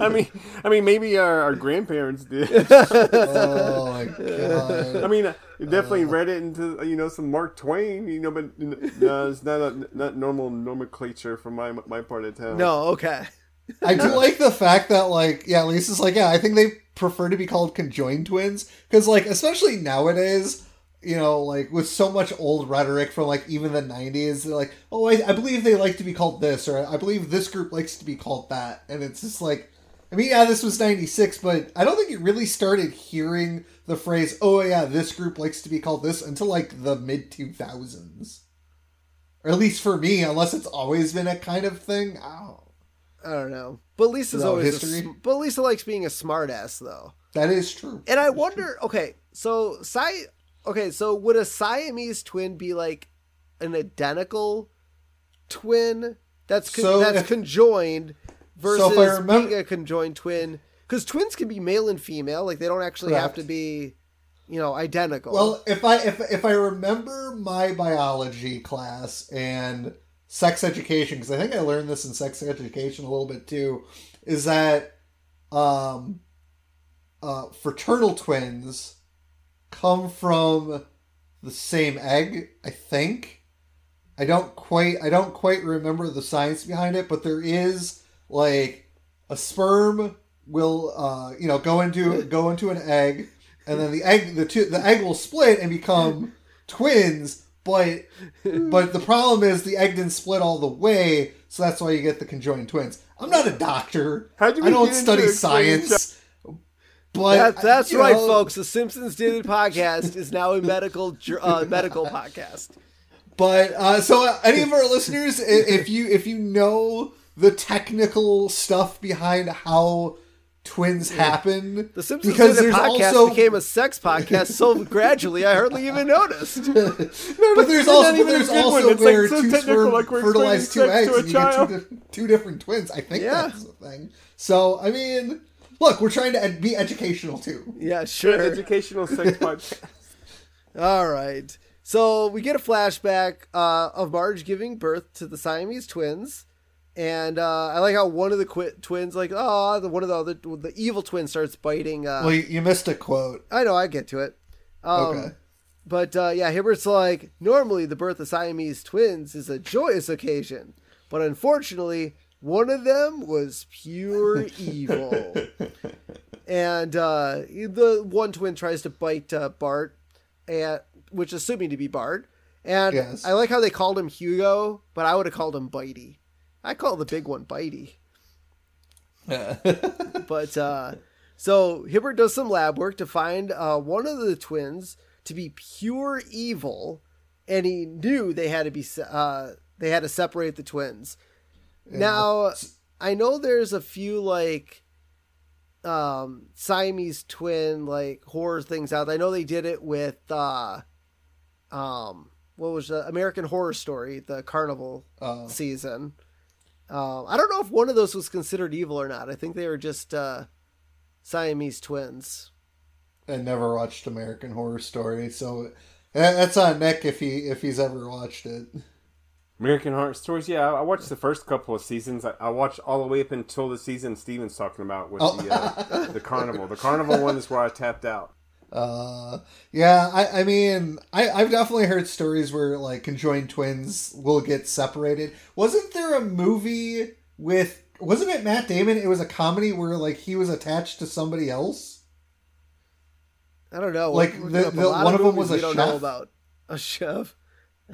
I mean, I mean, maybe our, our grandparents did. *laughs* Oh my god. I mean, I definitely read it into you know some Mark Twain, you know, but no, it's not a not normal nomenclature from my my part of town. No, okay. I do like the fact that, like, yeah, Lisa's like, yeah, I think they prefer to be called conjoined twins. Because, like, especially nowadays, you know, like, with so much old rhetoric from, like, even the 90s, they're like, oh, I, I believe they like to be called this, or I believe this group likes to be called that. And it's just like, I mean, yeah, this was 96, but I don't think you really started hearing the phrase, oh, yeah, this group likes to be called this until, like, the mid 2000s. Or at least for me, unless it's always been a kind of thing. I I don't know. But Lisa's Without always history? sm- but Lisa likes being a smartass though. That is true. And I wonder, okay, so Si okay, so would a Siamese twin be like an identical twin that's con- So that's if- conjoined versus So remember- being a conjoined twin? because twins can be male and female. Like they don't actually have to be, you know, identical. Well, if I if if I remember my biology class and sex education, because I think I learned this in sex education a little bit too, is that um, uh, fraternal twins come from the same egg. I think. I don't quite I don't quite remember the science behind it, but there is like a sperm will uh you know go into go into an egg and then the egg the two the egg will split and become twins but *laughs* but the problem is the egg didn't split all the way so that's why you get the conjoined twins i'm not a doctor i don't study science but that, that's you right, know, folks. The Simpsons Daily *laughs* Podcast is now a medical uh, *laughs* medical podcast. But uh, so uh, any of our listeners, if you if you know the technical stuff behind how twins happen, The Simpsons because there's Podcast also became a sex podcast so *laughs* gradually I hardly even noticed. *laughs* but there's also a there's also It's, like, where so two sperm like fertilize two eggs and you get two, di- two different twins. I think Yeah. that's the thing. So I mean, look, we're trying to ed- be educational too. Yeah, sure. Educational sex *laughs* podcast. All right. So we get a flashback uh, of Marge giving birth to the Siamese twins, and uh, I like how one of the qu- twins, like, oh, the one of the other, the evil twin starts biting. Uh, Well, you, you missed a quote. I know, I get to it. Um, Okay. But uh, yeah, Hibbert's like, normally the birth of Siamese twins is a joyous occasion, but unfortunately, one of them was pure *laughs* evil. and uh, the one twin tries to bite uh, Bart, and which is assuming to be Bart. And Yes. I like how they called him Hugo, but I would have called him Bitey. I call the big one Bitey. *laughs* But uh, so Hibbert does some lab work to find uh, one of the twins to be pure evil, and he knew they had to be uh, they had to separate the twins. Now I know there's a few like um Siamese twin like horror things out. I know they did it with uh um what was the American Horror Story, the carnival Uh, season. Um, I don't know if one of those was considered evil or not. I think they were just uh, Siamese twins. I never watched American Horror Story, so that's on Nick if he if he's ever watched it. American Horror Stories. Yeah, I I watched the first couple of seasons. I, I watched all the way up until the season Steven's talking about with Oh. the uh, the carnival. The carnival one is where I tapped out. Uh, yeah, I, I mean, I, I've definitely heard stories where like conjoined twins will get separated. Wasn't there a movie with? Wasn't it Matt Damon? It was a comedy where like he was attached to somebody else. I don't know. Like, We're the- the- one of them was a we know chef? about *laughs* a chef.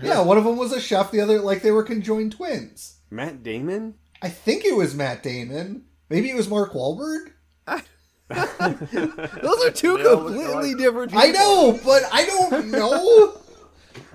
Yeah, one of them was a chef. The other, like, they were conjoined twins. Matt Damon. I think it was Matt Damon. Maybe it was Mark Wahlberg. *laughs* Those are two They completely different. People. I know, but I don't know.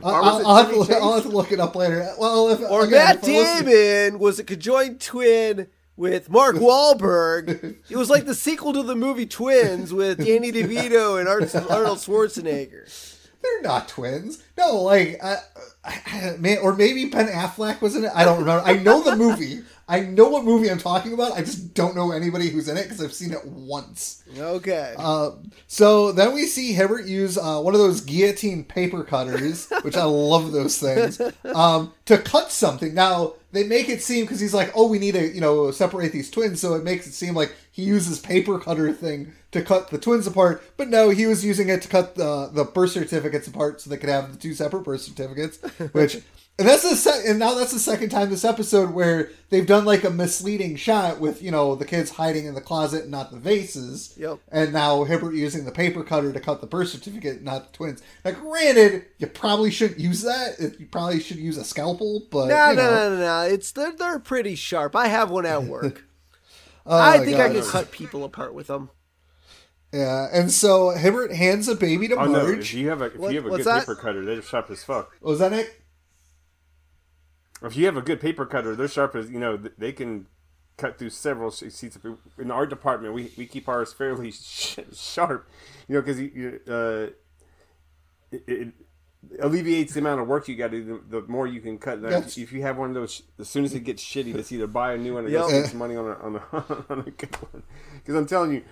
I- Or was I'll, I'll have to, I'll have to look it up later. Well, if Or again, Matt if Damon was a conjoined twin with Mark *laughs* Wahlberg. it was like the sequel to the movie Twins with *laughs* Danny DeVito and Arnold Schwarzenegger. They're not twins. No, like, uh, I, I, man, or maybe Ben Affleck was in it. I don't remember. I know the movie. I know what movie I'm talking about. I just don't know anybody who's in it because I've seen it once. Okay. Um, so then we see Hibbert use uh, one of those guillotine paper cutters, which I love those things, *laughs* um, to cut something. Now they make it seem because he's like, "Oh, we need to, you know, separate these twins," so it makes it seem like he uses paper cutter thing to cut the twins apart. But no, he was using it to cut the the birth certificates apart so they could have the two separate birth certificates, which. *laughs* And that's the se- and now that's the second time this episode where they've done like a misleading shot with you know the kids hiding in the closet and not the vases. Yep. And now Hibbert using the paper cutter to cut the birth certificate, not the twins. Now, granted, you probably shouldn't use that. You probably should use a scalpel, but No, you no, know. no, no, no. It's they're, they're pretty sharp. I have one at work. *laughs* Oh, I think I God. can cut people apart with them. Yeah, and so Hibbert hands a baby to Oh no! Marge. If you have a if What- you have a what's good that? paper cutter, they're sharp as fuck. Was that it? If you have a good paper cutter, they're sharp as you know. They can cut through several sheets of paper. In our department, we we keep ours fairly *laughs* sh- sharp, you know, because you uh, it, it, alleviates the amount of work you got to do. The, the more you can cut. Yes. If you have one of those, as soon as it gets shitty, just either buy a new one or Yep. go spend some money on a on a, *laughs* on a good one. Because I'm telling you,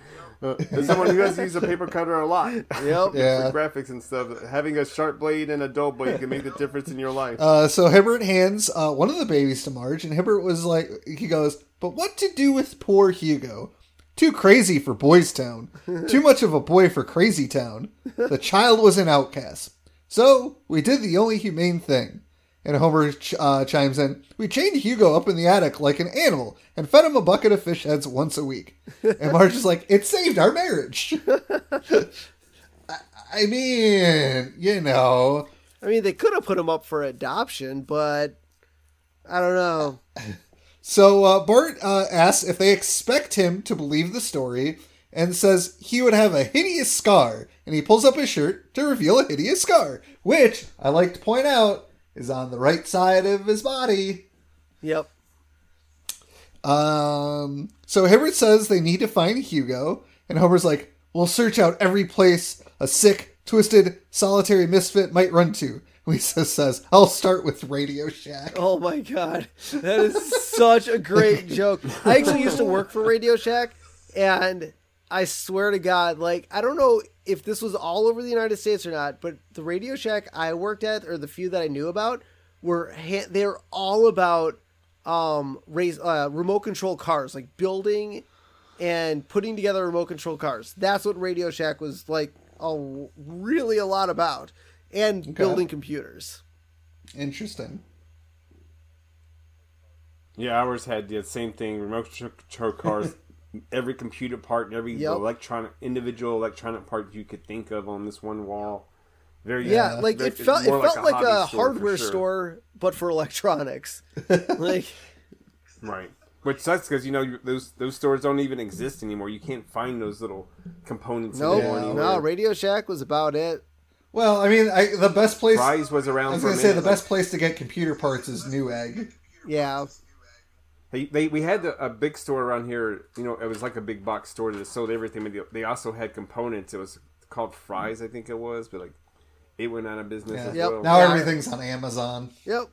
uh, *laughs* as someone who has to use a paper cutter a lot, *laughs* Yep. Yeah. for graphics and stuff, having a sharp blade and a dull blade can make the difference in your life. Uh, so Hibbert hands uh, one of the babies to Marge, and Hibbert was like, he goes, "But what to do with poor Hugo? Too crazy for Boys Town. Too much of a boy for Crazy Town. The child was an outcast. So we did the only humane thing." And Homer ch- uh, chimes in, "We chained Hugo up in the attic like an animal and fed him a bucket of fish heads once a week." And Marge is like, "It saved our marriage." *laughs* I- I mean, you know. I mean, they could have put him up for adoption, but I don't know. So uh, Bart uh, asks if they expect him to believe the story and says he would have a hideous scar. And he pulls up his shirt to reveal a hideous scar, which I like to point out is on the right side of his body. Yep. Um, so Hibbert says they need to find Hugo, and Homer's like, "We'll search out every place a sick, twisted, solitary misfit might run to." *laughs* Lisa says, "I'll start with Radio Shack." Oh my god, that is such a great *laughs* joke. I actually used to work for Radio Shack, and I swear to God, like I don't know if this was all over the United States or not, but the Radio Shack I worked at, or the few that I knew about, were ha- they're all about um raise uh, remote control cars, like building and putting together remote control cars. That's what Radio Shack was like. a, really a lot about, and building computers. Interesting. Yeah, ours had the same thing. Remote control cars, every computer part, every Yep. electronic, individual electronic part you could think of on this one wall. Very Yeah, like very- it felt it felt like hobby a store hardware sure. store, but for electronics. *laughs* like right? Which sucks because you know those those stores don't even exist anymore. You can't find those little components no, anymore. Yeah. no, Radio Shack was about it. Well, I mean, I, the best place. Fry's was around. I was gonna say the minute, best place to get computer parts is Newegg. Yeah, They, they we had a, a big store around here. You know, it was like a big box store that sold everything. But they- they also had components. It was called Fry's, I think it was, but like it went out of business Yeah. as Yep. well. Now Yeah. everything's on Amazon. yep.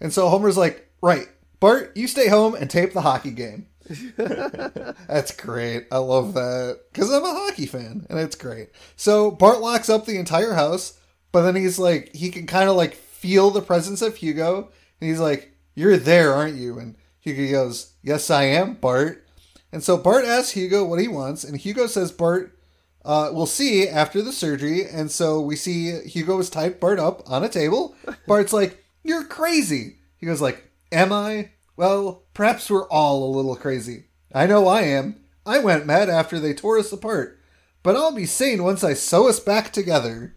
And so Homer's like, right, Bart, you stay home and tape the hockey game. *laughs* That's great. I love that because I'm a hockey fan, and it's great. So Bart locks up the entire house, but then he's like, he can kind of like feel the presence of Hugo, and he's like, "You're there, aren't you?" And Hugo goes, "Yes, I am, Bart." And so Bart asks Hugo what he wants, and Hugo says, "Bart, uh, we'll see after the surgery." And so we see Hugo has tied Bart up on a table. *laughs* Bart's like, "You're crazy." He goes like, "Am I?" Well, perhaps we're all a little crazy. I know I am. I went mad after they tore us apart, but I'll be sane once I sew us back together.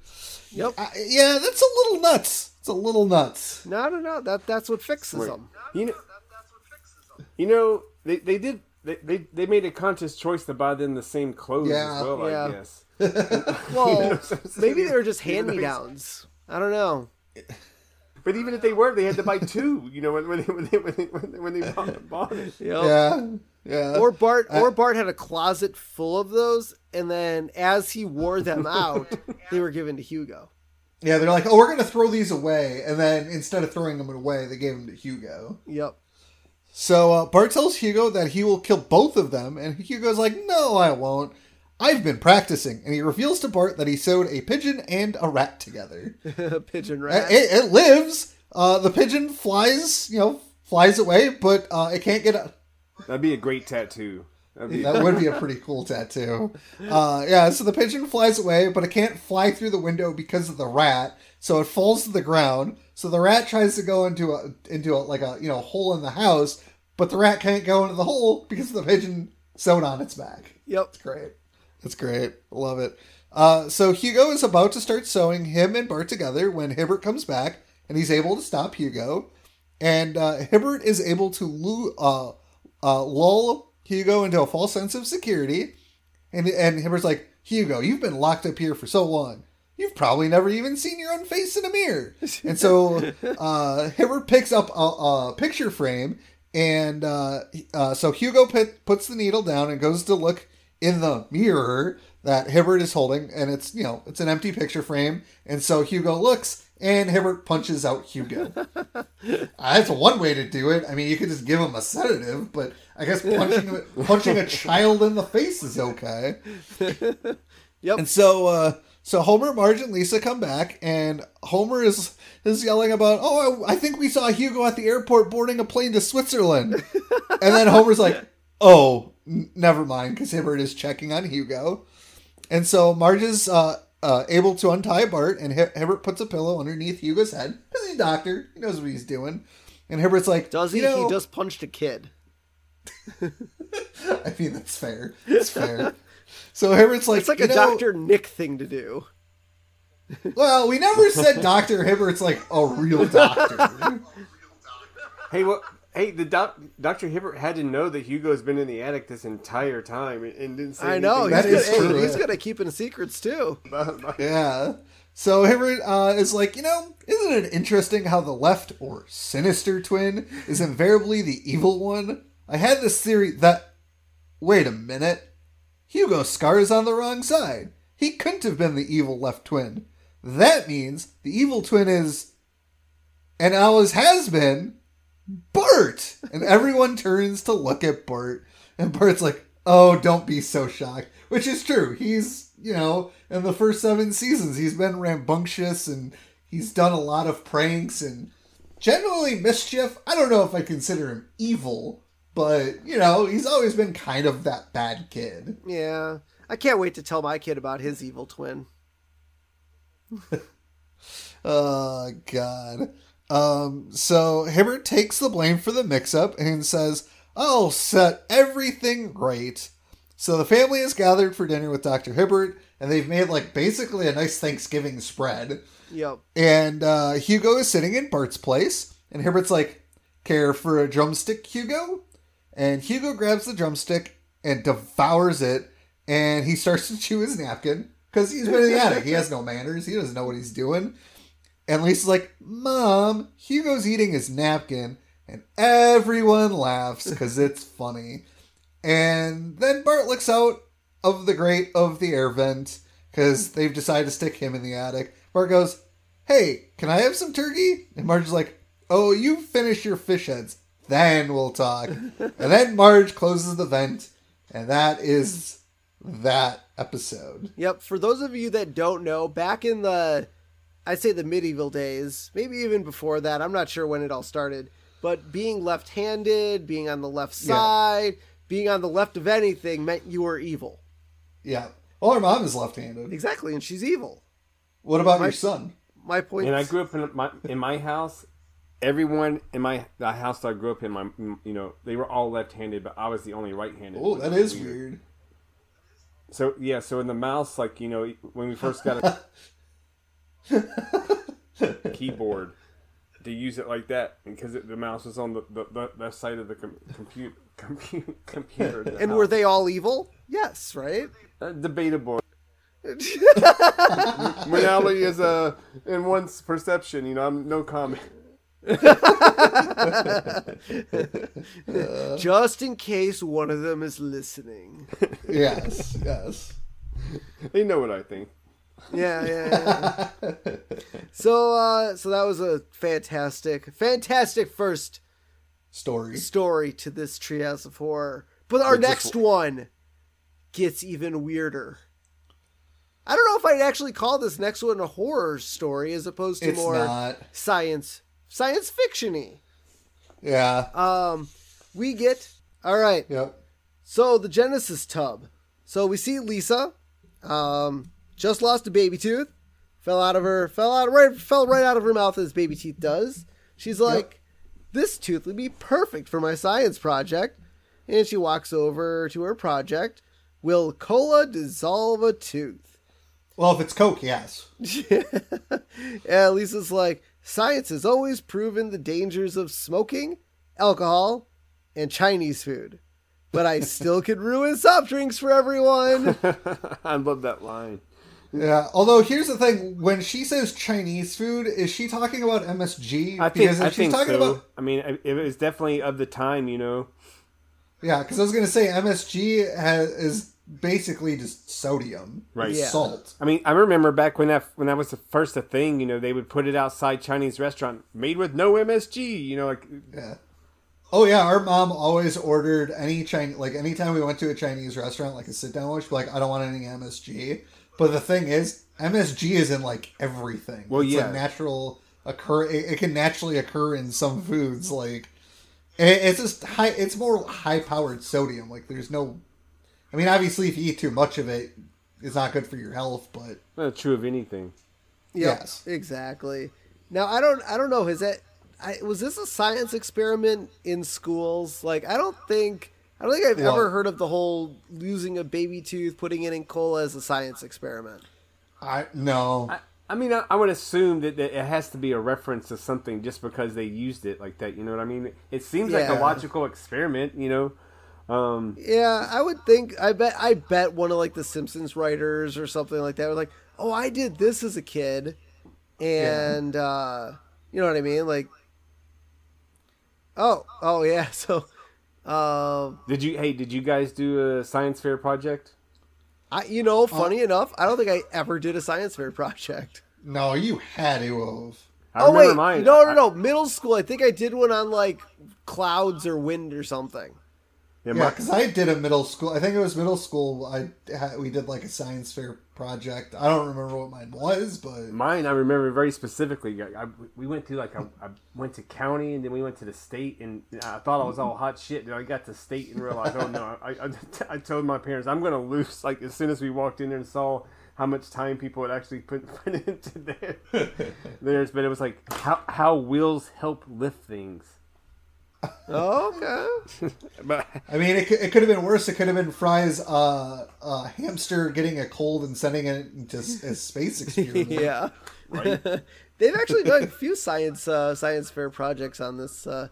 Yep. I, yeah, that's a little nuts. It's a little nuts. No, no, no. That that's what fixes Right. them. You know, you know they, they did they, they they made a conscious choice to buy them the same clothes Yeah. as well. Yeah. I guess. *laughs* Well, so it's- maybe they were just hand me downs. I don't know. But even if they were, they had to buy two. You know, when, when they when they when they, when they, when they bought, bought it. Yep. Yeah, yeah. Or Bart, or Bart had a closet full of those, and then as he wore them *laughs* out, they were given to Hugo. Yeah, they're like, oh, we're gonna throw these away, and then instead of throwing them away, they gave them to Hugo. Yep. So uh, Bart tells Hugo that he will kill both of them, and Hugo's like, no, I won't. I've been practicing, and he reveals to Bart that he sewed a pigeon and a rat together. *laughs* A pigeon rat. It, it lives. Uh, the pigeon flies, you know, flies away, but uh, it can't get. A- That'd be a great tattoo. That'd be, that would be a pretty cool tattoo. Uh, yeah, so the pigeon flies away, but it can't fly through the window because of the rat. So it falls to the ground. So the rat tries to go into a into a, like a you know hole in the house, but the rat can't go into the hole because the pigeon sewed on its back. Yep. It's great. That's great. Love it. Uh, so Hugo is about to start sewing him and Bart together when Hibbert comes back, and he's able to stop Hugo. And uh, Hibbert is able to lu- uh, uh, lull Hugo into a false sense of security. And, and Hibbert's like, Hugo, you've been locked up here for so long. You've probably never even seen your own face in a mirror. And so *laughs* uh, Hibbert picks up a, a picture frame. And uh, uh, so Hugo put, puts the needle down and goes to look in the mirror that Hibbert is holding, and it's you know it's an empty picture frame, and so Hugo looks, and Hibbert punches out Hugo. uh, *laughs* that's one way to do it. I mean, you could just give him a sedative, but I guess punching punching a child in the face is okay. *laughs* Yep. And so, uh, so Homer, Marge, and Lisa come back, and Homer is is yelling about, "Oh, I, I think we saw Hugo at the airport boarding a plane to Switzerland." *laughs* and then Homer's like, "Oh, n- never mind," because Hibbert is checking on Hugo. And so Marge is uh, uh, able to untie Bart, and Hi- Hibbert puts a pillow underneath Hugo's head because he's a doctor. He knows what he's doing. And Hibbert's like, Does he? "You know- He just punched a kid. *laughs* I mean, that's fair. It's fair. *laughs* So Hibbert's like, It's like "You a know- Dr. Nick thing to do. Well, we never said Doctor Hibbert's like a real doctor. *laughs* Hey, what? Hey, the doc, Dr. Hibbert had to know that Hugo's been in the attic this entire time and, and didn't say I know. He's, That good, is hey, true, he's yeah. good at keeping secrets too. *laughs* yeah. So Hibbert uh, is like, you know, isn't it interesting how the left or sinister twin is invariably the evil one? I had this theory that. Wait a minute. Hugo Scar is on the wrong side. He couldn't have been the evil left twin. That means the evil twin is, and always has been, Bart! And everyone *laughs* turns to look at Bart. And Bart's like, oh, don't be so shocked. Which is true. He's, you know, in the first seven seasons, he's been rambunctious and he's done a lot of pranks and generally mischief. I don't know if I consider him evil, but, you know, he's always been kind of that bad kid. Yeah. I can't wait to tell my kid about his evil twin. *laughs* Oh God. Um, so Hibbert takes the blame for the mix-up and says, "I'll set everything right." So the family is gathered for dinner with Doctor Hibbert, and they've made like basically a nice Thanksgiving spread. Yep. And uh, Hugo is sitting in Bart's place, and Hibbert's like, "Care for a drumstick, Hugo?" And Hugo grabs the drumstick and devours it, and he starts to chew his napkin because he's been in the attic. He has no manners. He doesn't know what he's doing. And Lisa's like, Mom, Hugo's eating his napkin. And everyone laughs because it's funny. And then Bart looks out of the grate of the air vent because they've decided to stick him in the attic. Bart goes, Hey, can I have some turkey? And Marge's like, Oh, you finish your fish heads. Then we'll talk. and then Marge closes the vent. And that is that episode. Yep. For those of you that don't know, back in the, I'd say the medieval days, maybe even before that, I'm not sure when it all started, but being left handed, being on the left Yeah. side, being on the left of anything meant you were evil. Yeah. Well, her mom is left handed. Exactly. And she's evil. What about My- your son? My point. point And I grew up in my in my house. Everyone in my the house that I grew up in, my you know, they were all left-handed, but I was the only right-handed. Oh, that is that was is weird. So yeah, so in the mouse, like you know, when we first got a *laughs* keyboard, to use it like that because it, the mouse was on the the, the, the side of the com- compute compute computer. the And were they all evil? Yes, right? Uh, debatable? *laughs* Morality is uh, in one's perception. You know, I'm no comment. *laughs* Just in case one of them is listening. *laughs* yes, yes. They know what I think. Yeah, yeah, yeah. *laughs* so, uh, so that was a fantastic, fantastic first Story. story to this Treehouse of Horror. But our But just- next one gets even weirder. I don't know if I'd actually call this next one a horror story as opposed to It's more not. science science fictiony. Yeah. Um, we get all right. yep. So the Genesis tub. So we see Lisa, um, just lost a baby tooth, fell out of her, fell out right, fell right out of her mouth as baby teeth does. She's like, "This tooth would be perfect for my science project," and she walks over to her project. Will cola dissolve a tooth? Well, if it's Coke, yes. *laughs* And Lisa's like, "Science has always proven the dangers of smoking, alcohol, and Chinese food." But I *laughs* still could ruin soft drinks for everyone. *laughs* I love that line. Yeah. Although here's the thing: when she says Chinese food, is she talking about MSG? I think because if I she's think talking so. about I mean, it it was definitely of the time. You know, yeah, because I was gonna say MSG has, is basically just sodium, Right. Yeah. Salt. I mean, I remember back when that when that was the first a thing. You know, they would put it outside Chinese restaurant, made with no MSG. You know, like Yeah. Oh yeah, our mom always ordered any Chinese like anytime we went to a Chinese restaurant, like a sit down lunch, like I don't want any MSG. But the thing is, MSG is in like everything. Well, it's yeah. a natural occur. It, it can naturally occur in some foods. Like it, it's just high. It's more high powered sodium. Like there's no. I mean, obviously, if you eat too much of it, it's not good for your health. But well, true of anything. Yep, Yes. exactly. Now I don't I don't know is that I, was this a science experiment in schools? Like I don't think I don't think I've What? ever heard of the whole losing a baby tooth, putting it in cola as a science experiment. I no. I, I mean, I, I would assume that, that it has to be a reference to something just because they used it like that. You know what I mean? It seems like a logical experiment. You know. Um, Yeah, I would think. I bet. I bet one of like the Simpsons writers or something like that was like, "Oh, I did this as a kid," and uh, you know what I mean? Like, oh, oh yeah. *laughs* So, um, did you? Hey, did you guys do a science fair project? I you know, funny enough, I don't think I ever did a science fair project. No, you had to have. I oh wait, mine. no, no, I- no. Middle school, I think I did one on like clouds or wind or something. Yeah, because I did a middle school. I think it was middle school. I we did like a science fair project. I don't remember what mine was, but Mine, I remember very specifically. I, I- we went to like a, I went to county and then we went to the state, and I thought I was all hot shit. Then I got to state and realized, oh no! I, I, *laughs* I told my parents I'm gonna lose. Like as soon as we walked in there and saw how much time people had actually put, *laughs* put into their, *laughs* theirs, but it was like how how wheels help lift things. Oh, okay. But I mean, it, could- it could have been worse. It could have been Fry's uh, uh, hamster getting a cold and sending it into s- a space experiment. *laughs* yeah. *laughs* They've actually done a few science uh, science fair projects on this uh,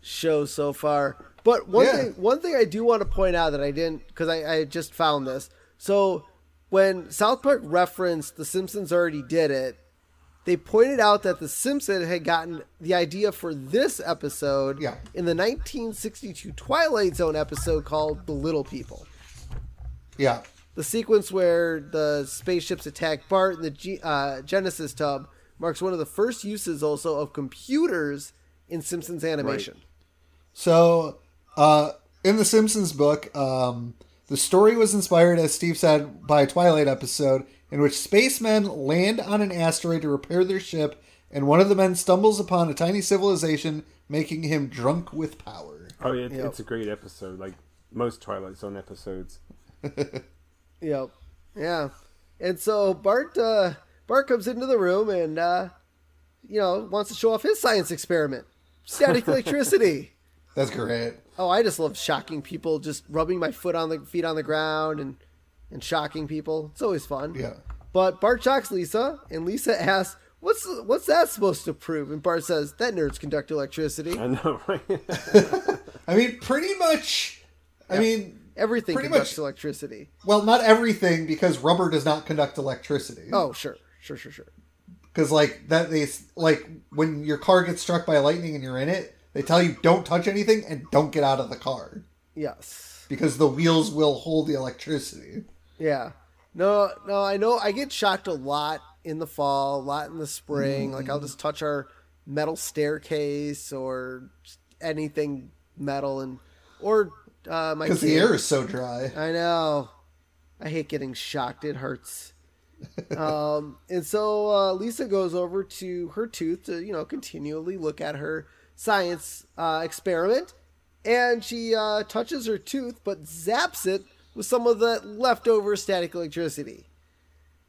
show so far. But one Yeah. thing one thing I do want to point out that I didn't because I, I just found this. So when South Park referenced The Simpsons already did it, they pointed out that The Simpsons had gotten the idea for this episode Yeah. in the 1962 Twilight Zone episode called The Little People Yeah. the sequence where the spaceships attack Bart in the G- uh, Genesis tub marks one of the first uses also of computers in Simpsons animation. So, uh, in the Simpsons book, um, the story was inspired, as Steve said, by a Twilight episode in which spacemen land on an asteroid to repair their ship, and one of the men stumbles upon a tiny civilization, making him drunk with power. oh yeah, it's, Yep. it's a great episode. Like most Twilight Zone episodes. *laughs* Yep. Yeah. And so Bart uh, Bart comes into the room and uh, you know wants to show off his science experiment, static *laughs* electricity. That's great. Oh, I just love shocking people, just rubbing my foot on the feet on the ground and and shocking people. It's always fun. Yeah. But Bart shocks Lisa, and Lisa asks, "What's what's that supposed to prove?" And Bart says, "That nerds conduct electricity. I know, right? *laughs* I mean, pretty much. I mean, Everything Pretty conducts much- electricity." well, not everything because rubber does not conduct electricity. Oh, sure, sure, sure, sure. because like that they like when your car gets struck by lightning and you're in it, they tell you don't touch anything and don't get out of the car Yes. because the wheels will hold the electricity. Yeah. No, no, I know I get shocked a lot in the fall, a lot in the spring. Like I'll just touch our metal staircase or anything metal and or uh my Because the air is so dry. I know. I hate getting shocked. It hurts. *laughs* um, and so uh, Lisa goes over to her tooth to, you know, continually look at her science uh, experiment. And she uh, touches her tooth, but zaps it with some of the leftover static electricity.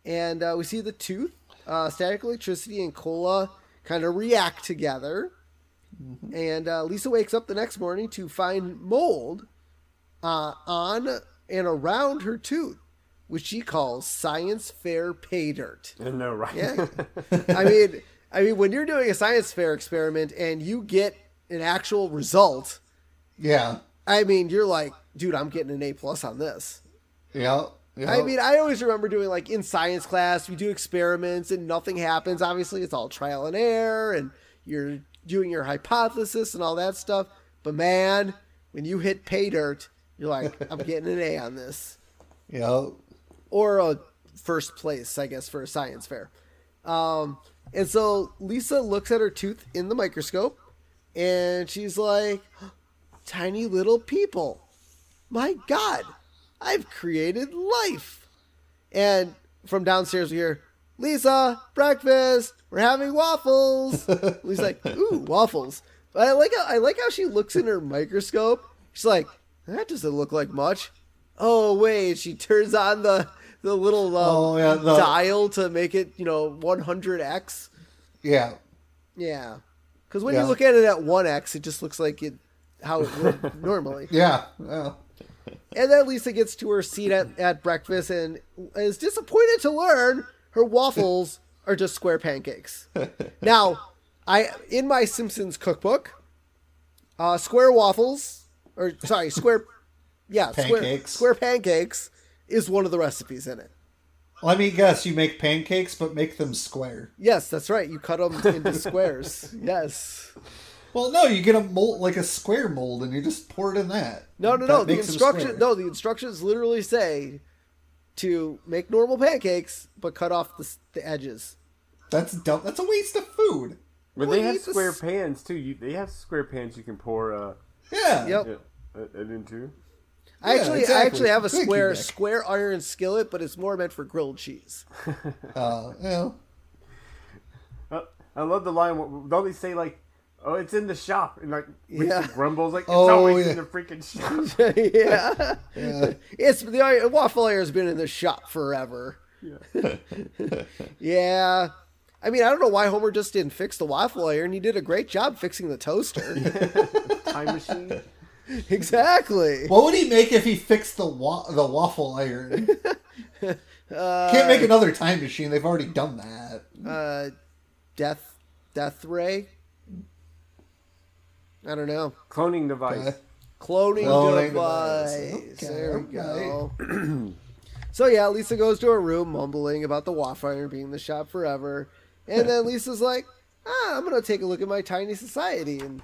And uh, we see the tooth, uh, static electricity, and cola kind of react together. And uh, Lisa wakes up the next morning to find mold uh, on and around her tooth, which she calls science fair pay dirt. I know, right? Yeah. *laughs* I mean, I mean, when you're doing a science fair experiment and you get an actual result, Yeah, I mean, you're like, dude, I'm getting an A plus on this. yeah. yeah. I mean, I always remember doing like in science class, we do experiments and nothing happens. Obviously, it's all trial and error, and you're doing your hypothesis and all that stuff. But man, when you hit pay dirt, you're like, *laughs* I'm getting an A on this. Yeah. or a first place, I guess, for a science fair. Um, and so Lisa looks at her tooth in the microscope, and she's like, "Tiny little people, my God, I've created life." And from downstairs we hear, "Lisa, breakfast. We're having waffles." *laughs* Lisa's like, "Ooh, waffles." But I like how I like how she looks in her microscope. She's like, "That doesn't look like much." Oh wait, she turns on the the little um, Oh, yeah, the- dial to make it, you know, 100x. Yeah. Yeah, because when Yeah. you look at it at 1x, it just looks like it how it would normally. *laughs* Yeah. Yeah. And then Lisa gets to her seat at, at breakfast and is disappointed to learn her waffles are just square pancakes. Now, I in my Simpsons cookbook, uh, square waffles or sorry, square yeah, square Pancakes. square pancakes is one of the recipes in it. Let me guess. You make pancakes, but make them square. Yes, that's right. You cut them into squares. Yes. Well, no, you get a mold like a square mold, and you just pour it in that. No, no, That no. The makes instruction no, the instructions literally say to make normal pancakes but cut off the, the edges. That's dumb. That's a waste of food. But Well, they have you just- square pans too. You, they have square pans you can pour uh, Yeah. Yep. it, it into. I Yeah, actually, I actually have a Thank square Nick. square iron skillet, but it's more meant for grilled cheese. *laughs* Uh, yeah. Uh, I love the line. wh- Don't they say like, "Oh, it's in the shop," and like Lisa Yeah. grumbles like, "It's Oh, always yeah. in the freaking *laughs* shop." yeah. Yeah. it's the waffle iron has been in the shop forever. *laughs* Yeah. I mean, I don't know why Homer just didn't fix the waffle iron. He did a great job fixing the toaster. *laughs* Time machine. exactly. What would he make if he fixed the wa- the waffle iron? Can't make another time machine. They've already done that. Uh, death, death ray. I don't know. Cloning device. Uh, Cloning, Cloning device. device. Okay, there we okay. go. *clears throat* so yeah, Lisa goes to her room, mumbling about the waffle iron being in the shop forever, and then *laughs* Lisa's like, "Ah, I'm gonna take a look at my tiny society and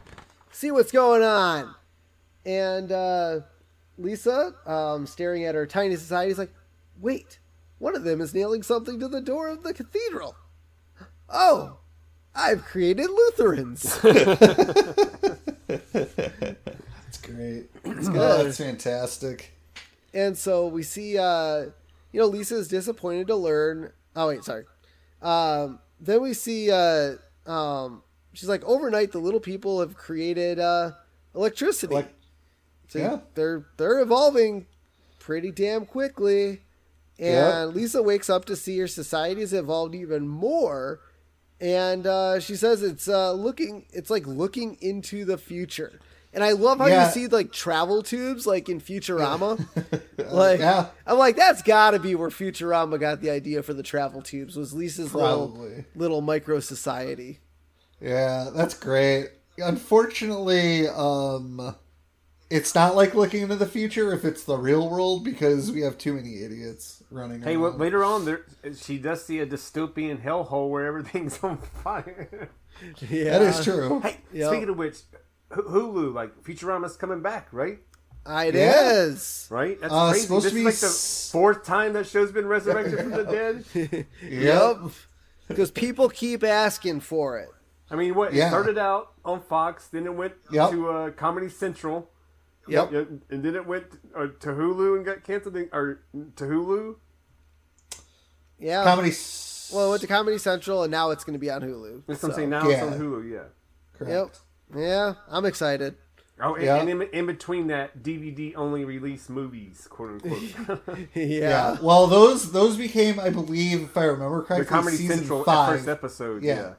see what's going on." And uh, Lisa, um, staring at her tiny society, is like, "Wait, one of them is nailing something to the door of the cathedral. *gasps* Oh, I've created Lutherans." *laughs* *laughs* It's great. *clears throat* It's good. that's fantastic. And so we see, uh, you know, Lisa is disappointed to learn. Oh wait, sorry. Um, then we see, uh, um, she's like, overnight, the little people have created uh, electricity. Like, So yeah. they're they're evolving pretty damn quickly. And Yep. Lisa wakes up to see her society has evolved even more. And uh, she says it's uh, looking, it's like looking into the future. And I love how Yeah. you see like travel tubes, like in Futurama. *laughs* like, yeah. I'm like, that's got to be where Futurama got the idea for the travel tubes. Was Lisa's little little micro society? Yeah, that's great. Unfortunately, um, it's not like looking into the future if it's the real world because we have too many idiots running Hey, around. well, later on, there she does see a dystopian hellhole where everything's *laughs* on fire. Yeah, that is true. hey, Yep. speaking of which, H- Hulu, like Futurama's coming back, right? It Yeah. is. Right? That's Uh, crazy. supposed This to is be like the fourth time that show's been resurrected from the dead. *laughs* Yep. Because people keep asking for it. I mean, what? It Yeah. started out on Fox, then it went Yep. to uh, Comedy Central. Yep. Yeah, and then it went uh, to Hulu and got canceled, or to Hulu. Yeah. Comedy. Well, it went to Comedy Central, and now it's going to be on Hulu. That's what I'm saying. Now it's on Hulu. Yeah. correct. Yep. Yeah, I'm excited. Oh, and, Yeah. and in, in between that, DVD only release movies, quote unquote. *laughs* yeah. Yeah. Well, those those became, I believe, if I remember correctly, the Comedy season Central five. first episode. Yeah.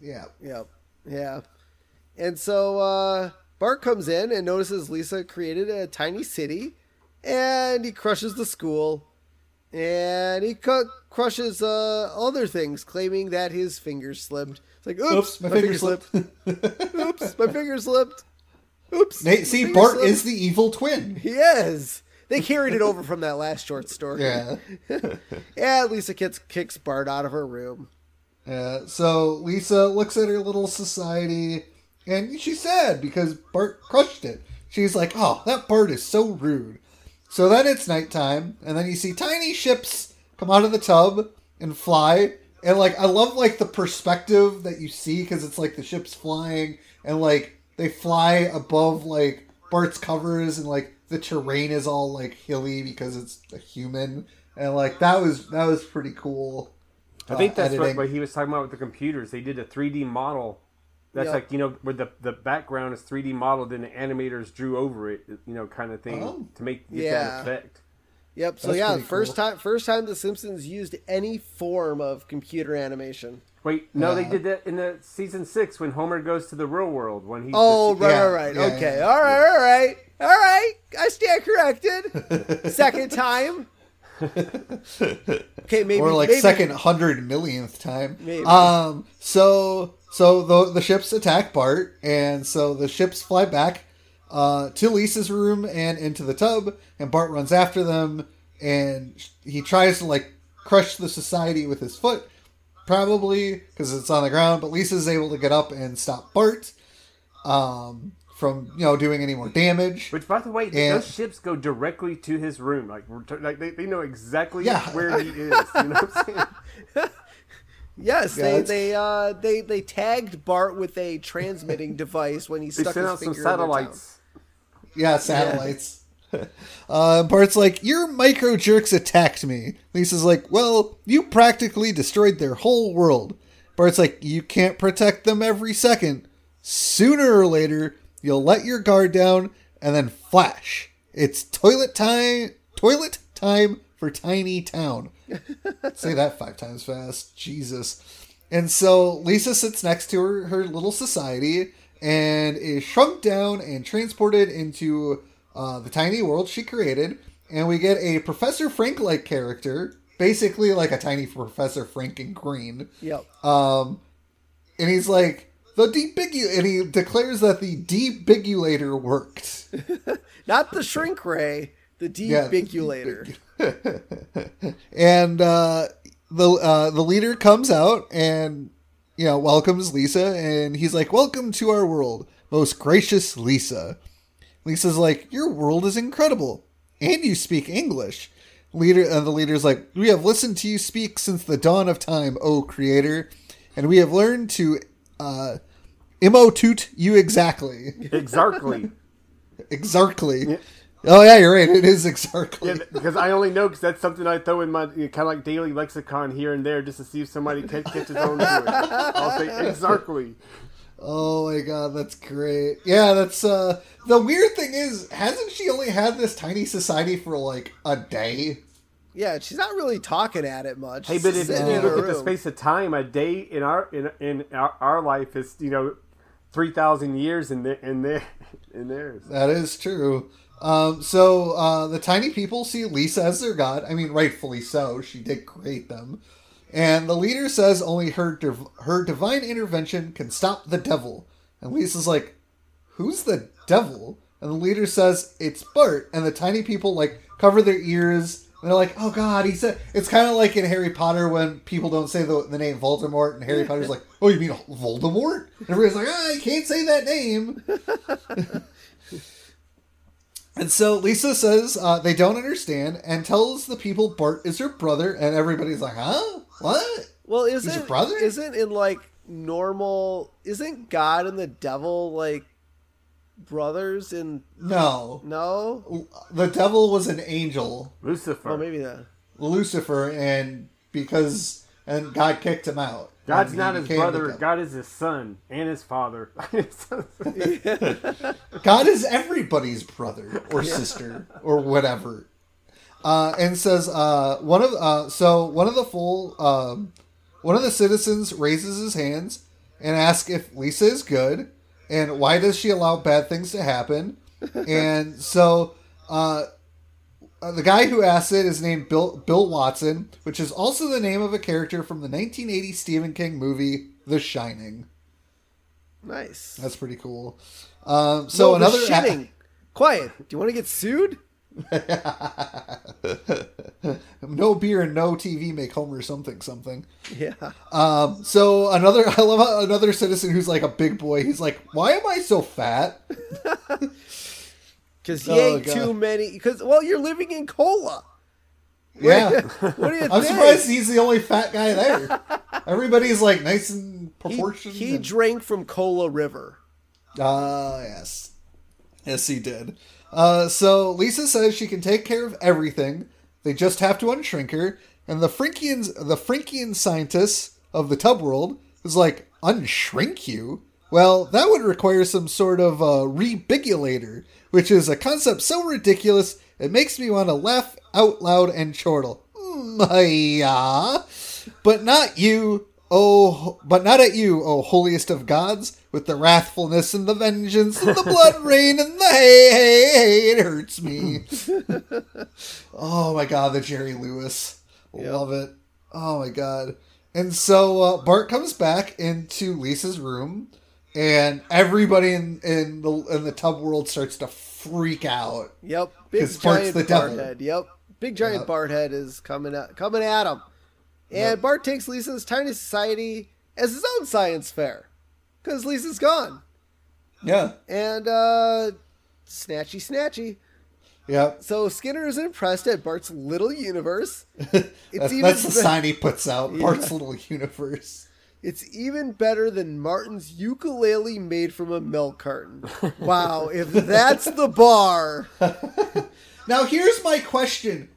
Yeah. Yeah. Yep. Yeah. And so uh, Bart comes in and notices Lisa created a tiny city, and he crushes the school, and he cu- crushes uh, other things, claiming that his fingers slipped. It's like, oops, Oops, my, finger slipped. oops, my finger slipped. Oops. Nate, see, Bart slipped. is the evil twin. He is. They carried it over from that last short story. Yeah. *laughs* Yeah, Lisa kicks, kicks Bart out of her room. Yeah. So Lisa looks at her little society, and she's sad because Bart crushed it. She's like, "Oh, that Bart is so rude." so then it's nighttime, and then you see tiny ships come out of the tub and fly. And like I love like the perspective that you see because it's like the ship's flying and like they fly above like Bart's covers and like the terrain is all like hilly because it's a human and like that was that was pretty cool. I think uh, that's what, editing. what he was talking about with the computers. They did a 3D model. That's Yeah. like you know where the the background is 3D modeled and the animators drew over it, you know, kind of thing Oh. to make get Yeah. that effect. Yep. So That's yeah, first cool. time first time the Simpsons used any form of computer animation. Wait, no, they did that in the season six when Homer goes to the real world when he. Oh, the, right, yeah, right, right. yeah, okay. yeah. All right, all right. All right. I stand corrected. *laughs* Second time. *laughs* Okay, maybe or like maybe, second hundred millionth time. Maybe. Um. So so the the ships attack Bart, and so the ships fly back uh, to Lisa's room and into the tub, and Bart runs after them, and he tries to like crush the society with his foot, probably because it's on the ground. But Lisa's able to get up and stop Bart. Um. From you know doing any more damage. Which, by the way, And- those ships go directly to his room. Like, like they, they know exactly Yeah. where he is. You know what I'm saying? *laughs* Yes, Yeah, they it's- they uh they they tagged Bart with a transmitting device when he They stuck sent his out some finger in their town. satellites. Yeah, satellites. *laughs* uh, Bart's like, Your micro jerks attacked me. Lisa's like, Well, you practically destroyed their whole world. Bart's like, You can't protect them every second. Sooner or later, you'll let your guard down and then flash. It's toilet time. Toilet time for Tiny Town. *laughs* Say that five times fast. Jesus. And so Lisa sits next to her, her little society and is shrunk down and transported into uh, the tiny world she created. And we get a Professor Frink like character, basically like a tiny Professor Frink in green. Yep. Um, and he's like, the debigu- and he declares that the debigulator worked. *laughs* Not the shrink ray, the Yeah, debigulator. *laughs* and uh, the uh, the leader comes out and you know welcomes Lisa, and he's like, "Welcome to our world, most gracious Lisa." Lisa's like, "Your world is incredible, and you speak English." Leader and the leader's like, "We have listened to you speak since the dawn of time, O Creator, and we have learned to uh, emotoot you exactly, Exactly. *laughs* exactly." Oh yeah, you're right. It is exactly. Yeah, because I only know because that's something I throw in my you know, kind of like daily lexicon here and there just to see if somebody catch, catches on to it. I'll say exactly. Oh my god, that's great. Yeah, that's uh the weird thing is, hasn't she only had this tiny society for like a day? Yeah, she's not really talking at it much. Hey, but if, if you look her at the space of time, a day in our in in our, our life is you know three thousand years in the, in there *laughs* in theirs. That is true. Um so uh the tiny people see Lisa as their god. I mean, rightfully so. She did create them. And the leader says only her div- her divine intervention can stop the devil. And Lisa's like, "Who's the devil?" And the leader says, "It's Bart." And the tiny people like cover their ears. And they're like, "Oh God!" He said it's kind of like in Harry Potter when people don't say the, the name Voldemort, and Harry Potter's like, "Oh, you mean Voldemort?" And everybody's like, "Ah, you can't say that name." *laughs* And so Lisa says uh, they don't understand and tells the people Bart is her brother, and everybody's like, "Huh? What?" well, your isn't brother? isn't in like normal? Isn't God and the devil like brothers? In No, no, the devil was an angel, Lucifer. well maybe that. Lucifer, and because and God kicked him out. God's not his brother. God is his son and his father. *laughs* God is everybody's brother or sister or whatever. Uh, and says uh, one of uh, so one of the full um, one of the citizens raises his hands and asks if Lisa is good and why does she allow bad things to happen. *laughs* and so uh, the guy who asked it is named Bill Bill Watson, which is also the name of a character from the 1980 Stephen King movie The Shining. Nice. That's pretty cool. Um, so No, another shitting. Quiet. Do you want to get sued? *laughs* no beer and no TV make Homer something something. Yeah. Um, so another, *laughs* I love another citizen who's like a big boy. He's like, "Why am I so fat?" *laughs* because he Oh, ate God. too many. Because well, you're living in cola. Yeah. What do you *laughs* think? I'm surprised he's the only fat guy there. *laughs* Everybody's like nice and He, proportioned. he and- drank from Cola River. Ah, yes. Yes, he did. Uh, so Lisa says she can take care of everything. They just have to unshrink her. And the Frinkians, the Frinkian scientists of the tub world is like, unshrink you? Well, that would require some sort of uh, rebigulator, which is a concept so ridiculous it makes me want to laugh out loud and chortle. Mm, yeah. But not you, oh, but not at you, oh holiest of gods, with the wrathfulness and the vengeance and the blood *laughs* rain and the hey, hey, hey, it hurts me. *laughs* oh my god, the Jerry Lewis. Love it. Oh my god. And so uh, Bart comes back into Lisa's room, and everybody in, in the in the tub world starts to freak out. Yep, big giant the Bart devil. head. Yep, big giant Yep. Bart head is coming at coming at him, and Bart takes Lisa's tiny society as his own science fair because Lisa's gone, Yeah. and uh, snatchy snatchy. Yep. So Skinner is impressed at Bart's little universe. *laughs* It's That's, even that's the sign he puts out. *laughs* Bart's little universe. It's even better than Martin's ukulele made from a milk carton. Wow, if that's the bar. *laughs* Now here's my question: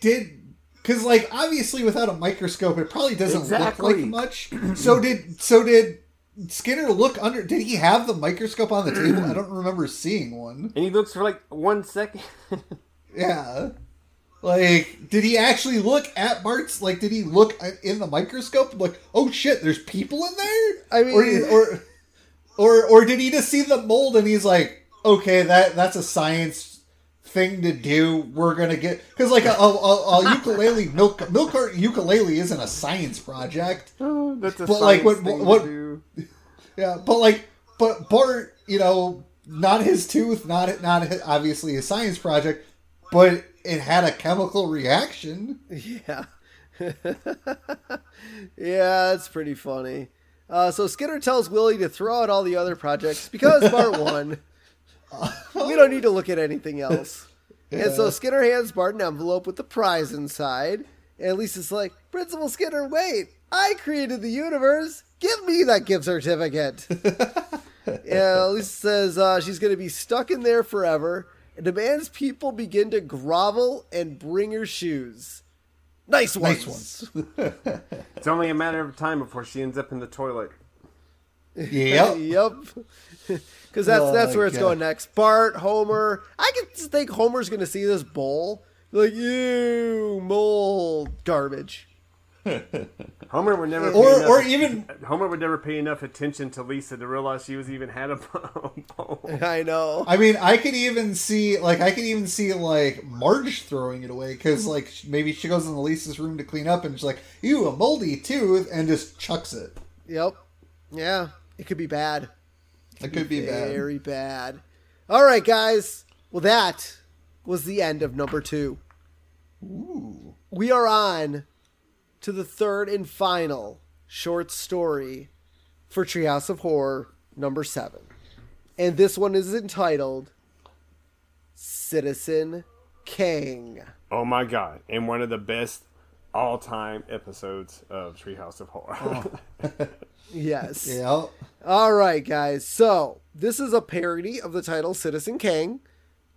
Did because like obviously without a microscope it probably doesn't Exactly. look like much. So did so did Skinner look under? Did he have the microscope on the table? I don't remember seeing one. And he looks for like one second. *laughs* Yeah. Like, did he actually look at Bart's? Like, did he look in the microscope? Like, oh shit, there's people in there. I mean- or, did- or, or, or did he just see the mold and he's like, okay, that that's a science thing to do. We're gonna get because like a, a, a, a ukulele *laughs* milk milk carton ukulele isn't a science project. Oh, that's a But, like, what- thing to what- do. *laughs* Yeah, but like, but Bart, you know, not his tooth, not not his, obviously a science project, but it had a chemical reaction. Yeah. *laughs* yeah, that's pretty funny. Uh, so Skinner tells Willie to throw out all the other projects because Bart won. *laughs* we don't need to look at anything else. And so Skinner hands Bart an envelope with the prize inside. And Lisa's like, Principal Skinner, wait! I created the universe! Give me that gift certificate! *laughs* yeah, Lisa says uh, she's going to be stuck in there forever and demands people begin to grovel and bring her shoes. Nice ones. Nice ones. *laughs* It's only a matter of time before she ends up in the toilet. Yep. *laughs* yep. *laughs* Because that's Oh that's my where it's oh God. going next. Bart, Homer. I can just think Homer's going to see this bowl, like, ew, mold, garbage. *laughs* Homer would never pay Or enough, or even Homer would never pay enough attention to Lisa to realize she was even had a *laughs* bowl. I know. I mean, I could even see like I could even see like Marge throwing it away because like maybe she goes in Lisa's room to clean up and she's like, "Ew, a moldy tooth," and just chucks it. Yep. Yeah, it could be bad. It could be bad. Very bad. All right, guys. Well, that was the end of number two. Ooh. We are on to the third and final short story for Treehouse of Horror number seven. And this one is entitled Citizen Kang. oh my god! And one of the best all-time episodes of Treehouse of Horror. Oh. *laughs* Yes. Yeah. All right, guys. So this is a parody of the title Citizen Kane.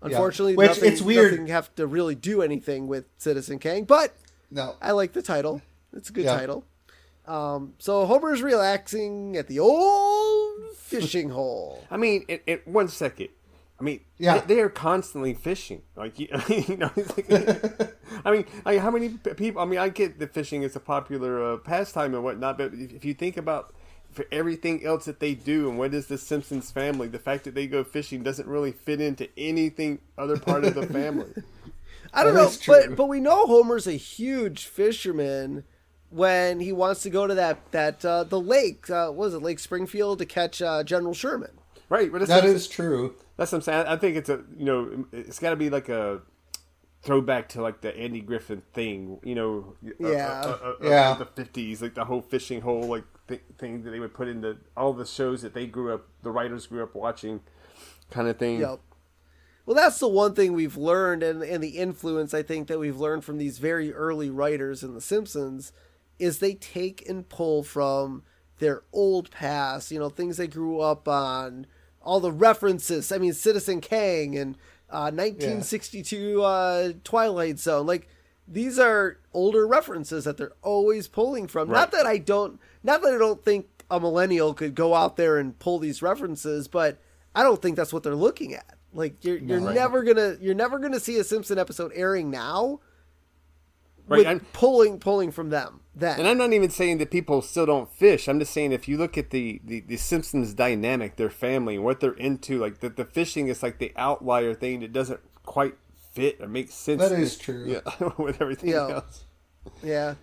Unfortunately, Which, nothing, it's weird. nothing have to really do anything with Citizen Kane, but No. I like the title. It's a good Yeah. title. Um, so Homer's relaxing at the old fishing *laughs* hole. I mean, in, in one second. I mean, Yeah. they, they are constantly fishing. Like you, *laughs* you know, it's like, I mean, like how many people? I mean, I get that fishing is a popular uh, pastime and whatnot, but if, if you think about for everything else that they do and what is the Simpsons family, the fact that they go fishing doesn't really fit into anything other part of the *laughs* family. I don't That know, but but we know Homer's a huge fisherman when he wants to go to that that uh, the lake. Uh, what was it Lake Springfield to catch uh, General Sherman? right? But that's That what- is true. That's what I'm saying. I think it's a you know it's got to be like a throwback to like the Andy Griffin thing. You know, uh, Yeah. uh, uh, uh, Yeah. the fifties, like the whole fishing hole like th- thing that they would put into all the shows that they grew up, the writers grew up watching, kind of thing. Yep. Well, that's the one thing we've learned, and, and the influence I think that we've learned from these very early writers in The Simpsons is they take and pull from their old past, you know, things they grew up on, all the references. I mean, Citizen Kane and uh, 1962 uh, Twilight Zone. Like, these are older references that they're always pulling from. Right. Not that I don't, not that I don't think a millennial could go out there and pull these references, but I don't think that's what they're looking at. Like you're you're Right. never gonna you're never gonna see a Simpson episode airing now Right, with I'm- pulling pulling from them. Then And I'm not even saying that people still don't fish. I'm just saying if you look at the, the, the Simpsons dynamic, their family, and what they're into, like the, the fishing is like the outlier thing that doesn't quite fit or make sense. That is true. *laughs* Yeah, with everything Yeah. else. yeah,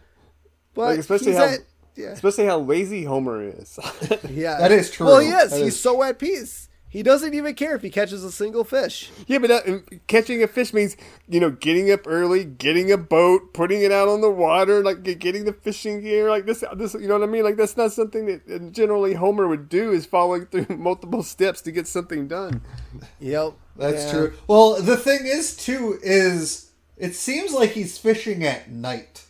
but Like, especially how at- yeah especially how lazy Homer is. *laughs* yeah That is true. Well, he is. He's is so at peace. He doesn't even care if he catches a single fish. yeah, but that, catching a fish means you know getting up early, getting a boat, putting it out on the water, like getting the fishing gear, like this. This you know what I mean? Like that's not something that uh, generally Homer would do. Is following through *laughs* multiple steps to get something done. Yep, That's Yeah. true. Well, the thing is too is it seems like he's fishing at night.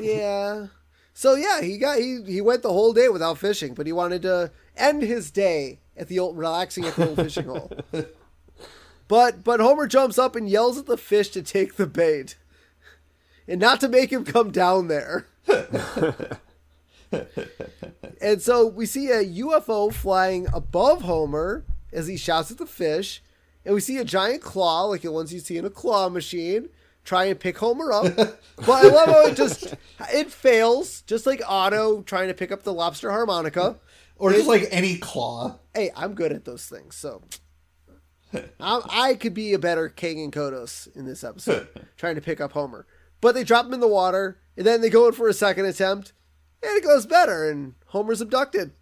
Yeah. So yeah, he got he he went the whole day without fishing, but he wanted to end his day at the old relaxing at the old fishing hole. But but Homer jumps up and yells at the fish to take the bait. And not to make him come down there. *laughs* and so we see a UFO flying above Homer as he shouts at the fish, and we see a giant claw, like the ones you see in a claw machine, try and pick Homer up. *laughs* but I love how it just it fails, just like Otto trying to pick up the lobster harmonica. Or just like any claw. Hey, I'm good at those things, so I, I could be a better Kang and Kodos in this episode, *laughs* trying to pick up Homer. But they drop him in the water, and then they go in for a second attempt, and it goes better, and Homer's abducted.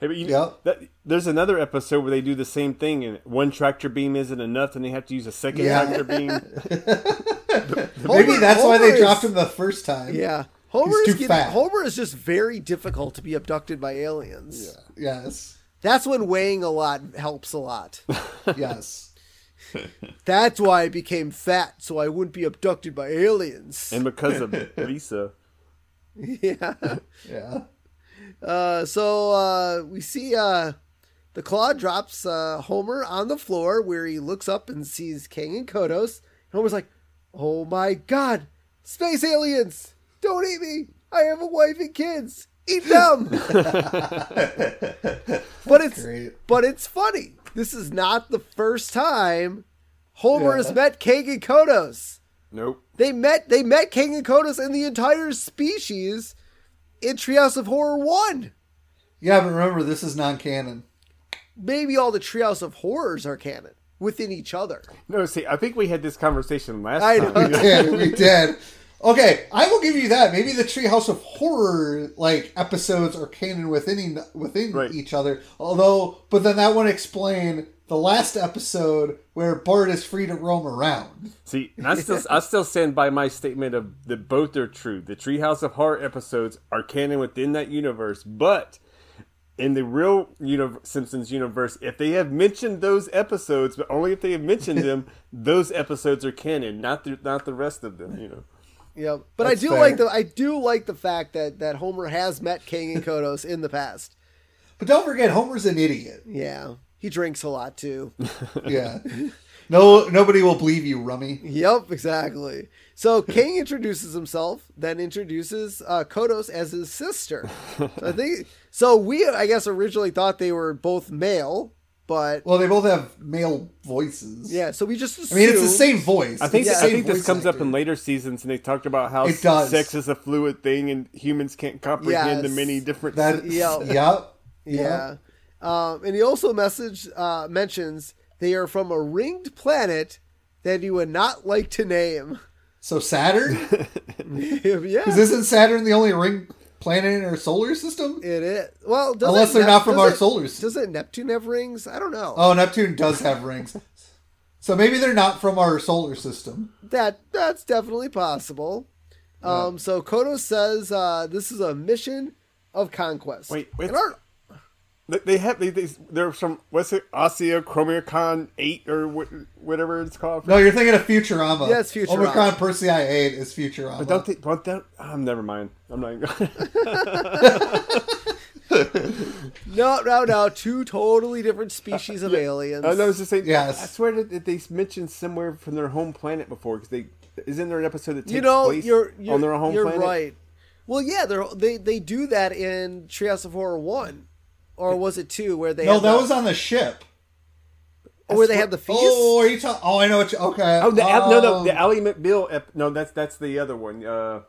Hey, but you, Yep. that, there's another episode where they do the same thing, and one tractor beam isn't enough, and they have to use a second Yeah. tractor beam. *laughs* Maybe Homer- that's why Homer they dropped him the first time. Yeah, Homer He's is too getting, fat. Homer is just very difficult to be abducted by aliens. Yeah. Yes. That's when weighing a lot helps a lot. *laughs* Yes. That's why I became fat, so I wouldn't be abducted by aliens. and because of *laughs* Lisa, yeah. Yeah. Uh, so uh, we see uh, the claw drops uh, Homer on the floor where he looks up and sees Kang and Kodos. And Homer's like, "Oh my God, space aliens! Don't eat me! I have a wife and kids. Eat them!" *laughs* *laughs* but it's Great. but it's funny. This is not the first time Homer Yeah. has met Kang and Kodos. nope. They met they met Kang and Kodos and the entire species in Treehouse of Horror One. Yeah, but remember, this is non canon. maybe all the Treehouse of Horrors are canon within each other. No, see, I think we had this conversation last I time. know. We did. We did. *laughs* Okay, I will give you that. Maybe the Treehouse of Horror like episodes are canon within within Right. each other. Although, but then that would explain the last episode where Bart is free to roam around. See, and I still, I still stand by my statement of that both are true. The Treehouse of Horror episodes are canon within that universe, but in the real uni- Simpsons universe, if they have mentioned those episodes, but only if they have mentioned *laughs* them, those episodes are canon, not the not the rest of them. You know. Yeah, but I do fair. like the I do like the fact that that Homer has met Kang and Kodos in the past. But don't forget, Homer's an idiot. Yeah, he drinks a lot too. *laughs* Yeah. No, nobody will believe you, Rummy. yep, exactly. So Kang introduces himself, then introduces uh, Kodos as his sister. So I think so. We I guess originally thought they were both male, but Well, they both have male voices. yeah. So we just I mean, it's the same voice. I think It's the I think this voice comes up in later seasons, and they talked about how It does. sex is a fluid thing, and humans can't comprehend the many different. That, Yeah. *laughs* Yep. Yeah. Um, and he also message uh, mentions they are from a ringed planet that he would not like to name. So Saturn? *laughs* yeah, Because isn't Saturn the only ring planet in our solar system? it is. Well, doesn't Unless they're Nep- not from our doesn't- solar system. Doesn't Neptune have rings? I don't know. Oh, Neptune does have rings. So maybe they're not from our solar system. That that's definitely possible. Um, so Kodo says uh, this is a mission of conquest. Wait, wait. And our- They- They have they, they they're from what's it Oseo Chromicon eight or wh- whatever it's called. No, you're thinking of Futurama. Yeah, it's Futurama. Omicron Persei 8 is Futurama. But don't they? But that, um, never mind. I'm not. Even *laughs* No, no, no. Two totally different species of *laughs* aliens. I know. I was just saying. Yes. I swear that that they mentioned somewhere from their home planet before because they isn't there an episode that takes you know, place you're, you're on their home you're planet? right. Well, yeah, they're, they they do that in Treehouse of Horror one, or was it two where they no, that the, was on the ship. or where they had the feast? Oh, are you talking? Oh, I know what you. Okay. Oh, the, no, no, Um, the Ally McBeal. Ep- no, that's that's the other one. Uh,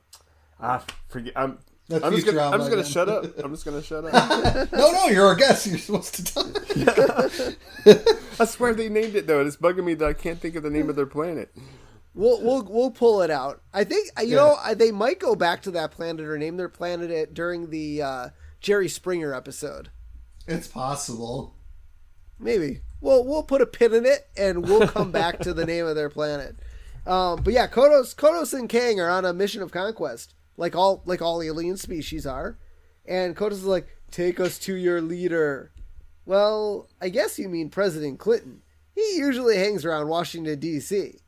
ah, forget. I'm. That's I'm just, gonna, I'm just gonna shut up. I'm just gonna shut up. No, no, you're a guest. You're supposed to talk. *laughs* I swear they named it though. It's bugging me that I can't think of the name of their planet. We'll we'll we'll pull it out. I think you Yeah. know they might go back to that planet or name their planet it during the uh, Jerry Springer episode. It's possible. Maybe. Well, we'll put a pin in it and we'll come back to the name of their planet. Um, but yeah, Kodos, Kodos and Kang are on a mission of conquest, like all like all alien species are. And Kodos is like, "Take us to your leader." Well, I guess you mean President Clinton. He usually hangs around Washington D.C.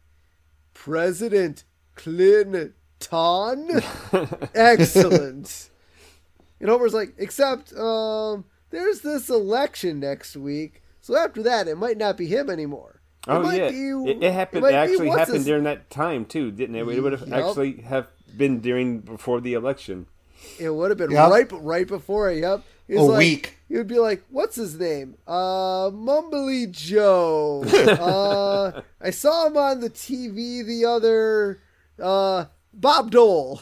President Clinton. *laughs* Excellent. And Homer's like, except um, there's this election next week, so after that, it might not be him anymore. It Oh might yeah, be- it, it happened. might It actually happened his- during that time too, didn't it? It would have Yup. actually have been during before the election. It would have been Yep. right, right before. It, yep, He A like, week. He would be like, "What's his name? Uh, Mumbly Joe. *laughs* uh, I saw him on the TV the other. Uh, Bob Dole.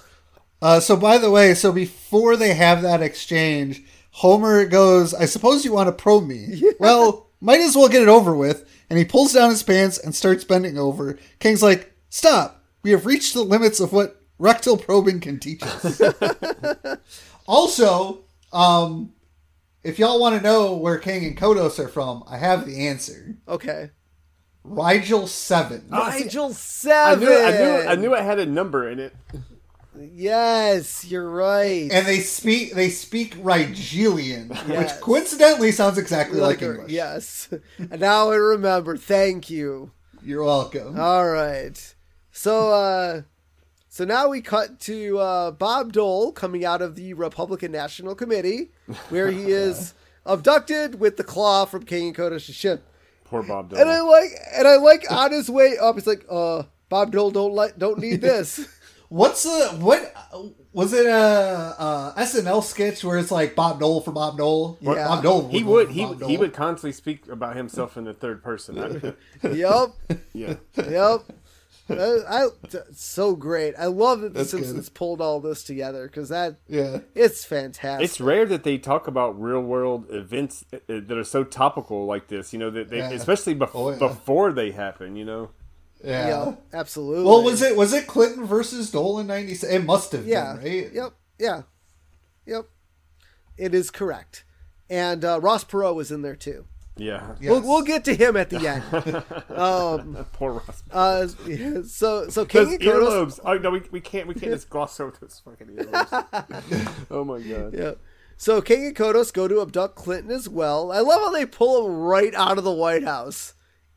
Uh, so, by the way, so before they have that exchange, Homer goes, I suppose you want to probe me. *laughs* Well, might as well get it over with. And he pulls down his pants and starts bending over. Kang's like, Stop. We have reached the limits of what rectal probing can teach us. *laughs* also, um, if y'all want to know where Kang and Kodos are from, I have the answer. Okay, Rigel 7. Rigel 7. I Seven. knew, I knew, I knew it had a number in it. Yes, you're right. and they speak they speak Rigelian, which coincidentally sounds exactly like, Like, English. yes. And now I remember. Thank you. You're welcome. All right. So uh so now we cut to uh Bob Dole coming out of the Republican National Committee where he *laughs* is abducted with the claw from King and Kodos's ship. Poor Bob And I like and I like on his way up he's like, uh Bob Dole don't like don't need *laughs* this. What's the what was it a, a SNL sketch where it's like Bob Dole for Bob Dole? Yeah. Bob Dole. He would he Bob would- he Dole. would constantly speak about himself in the third person. I- *laughs* yep. yeah, Yep. I, so great. I love that the That's good. Simpsons pulled all this together because that Yeah. it's fantastic. it's rare that they talk about real world events uh, that are so topical like this. You know that they Yeah. especially bef- Oh, yeah. before they happen. You know. Yeah. Yep, absolutely. Well, was it was it Clinton versus Dole in '96? It must have Yeah. been, right? Yep. Yeah. Yep. It is correct. And uh, Ross Perot was in there too. Yeah. Yes. We'll, we'll get to him at the *laughs* end. um, *laughs* Poor Ross. uh, *laughs* so so Kang Those and Kodos. earlobes. Oh no, we, we can't we can't just gloss over those fucking earlobes. oh my god. Yeah. So Kang and Kodos go to abduct Clinton as well. I love how they pull him right out of the White House.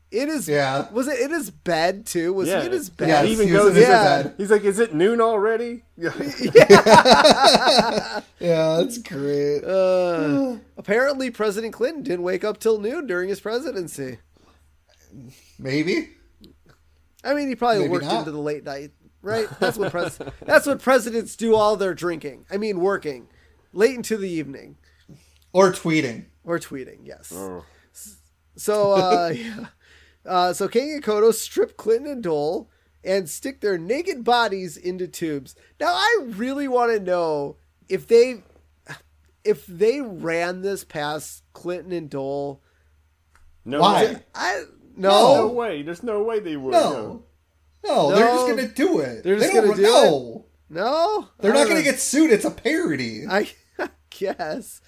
It is. Yeah. Was it in his bed too? Was Yeah. he in his Yeah. He even he goes. in Yeah. bed. He's like, "Is it noon already?" *laughs* Yeah. *laughs* Yeah, that's great. Uh, apparently, President Clinton didn't wake up till noon during his presidency. Maybe. I mean, he probably Maybe worked not. into the late night, right? That's what pres- *laughs* that's what presidents do all their drinking. I mean, working late into the evening Or tweeting. or tweeting. Yes. Oh. So, uh, yeah. Uh, so Kang and Kodo strip Clinton and Dole and stick their naked bodies into tubes. Now, I really want to know if they if they ran this past Clinton and Dole. No Why? way. I No no. way. There's no way they would. No. No, they're just gonna do it. They're just They gonna do no. No, They're not don't gonna get sued. It's a parody. I *laughs* guess.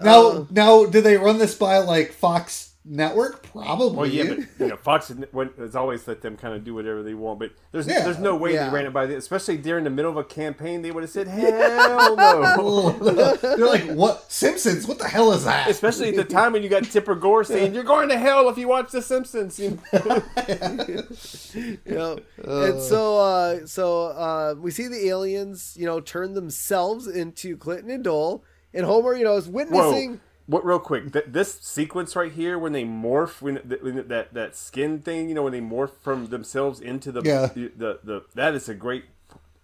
Now, Uh, now, did they run this by like Fox network? Probably. Well, yeah, but you know, Fox has- always let them kind of do whatever they want. But there's Yeah. there's no way Yeah. they ran it by the, especially during the middle of a campaign. They would have said, "Hell no!" *laughs* They're like, what? Simpsons? What the hell is that? especially at the time when you got Tipper Gore saying, "You're going to hell if you watch The Simpsons." You know? *laughs* you know? and so uh so uh we see the aliens you know turn themselves into clinton and dole and homer you know is witnessing Whoa. What, real quick, th- this sequence right here, when they morph, when, th- when that that skin thing, you know, when they morph from themselves into the Yeah. the, the, the that is a great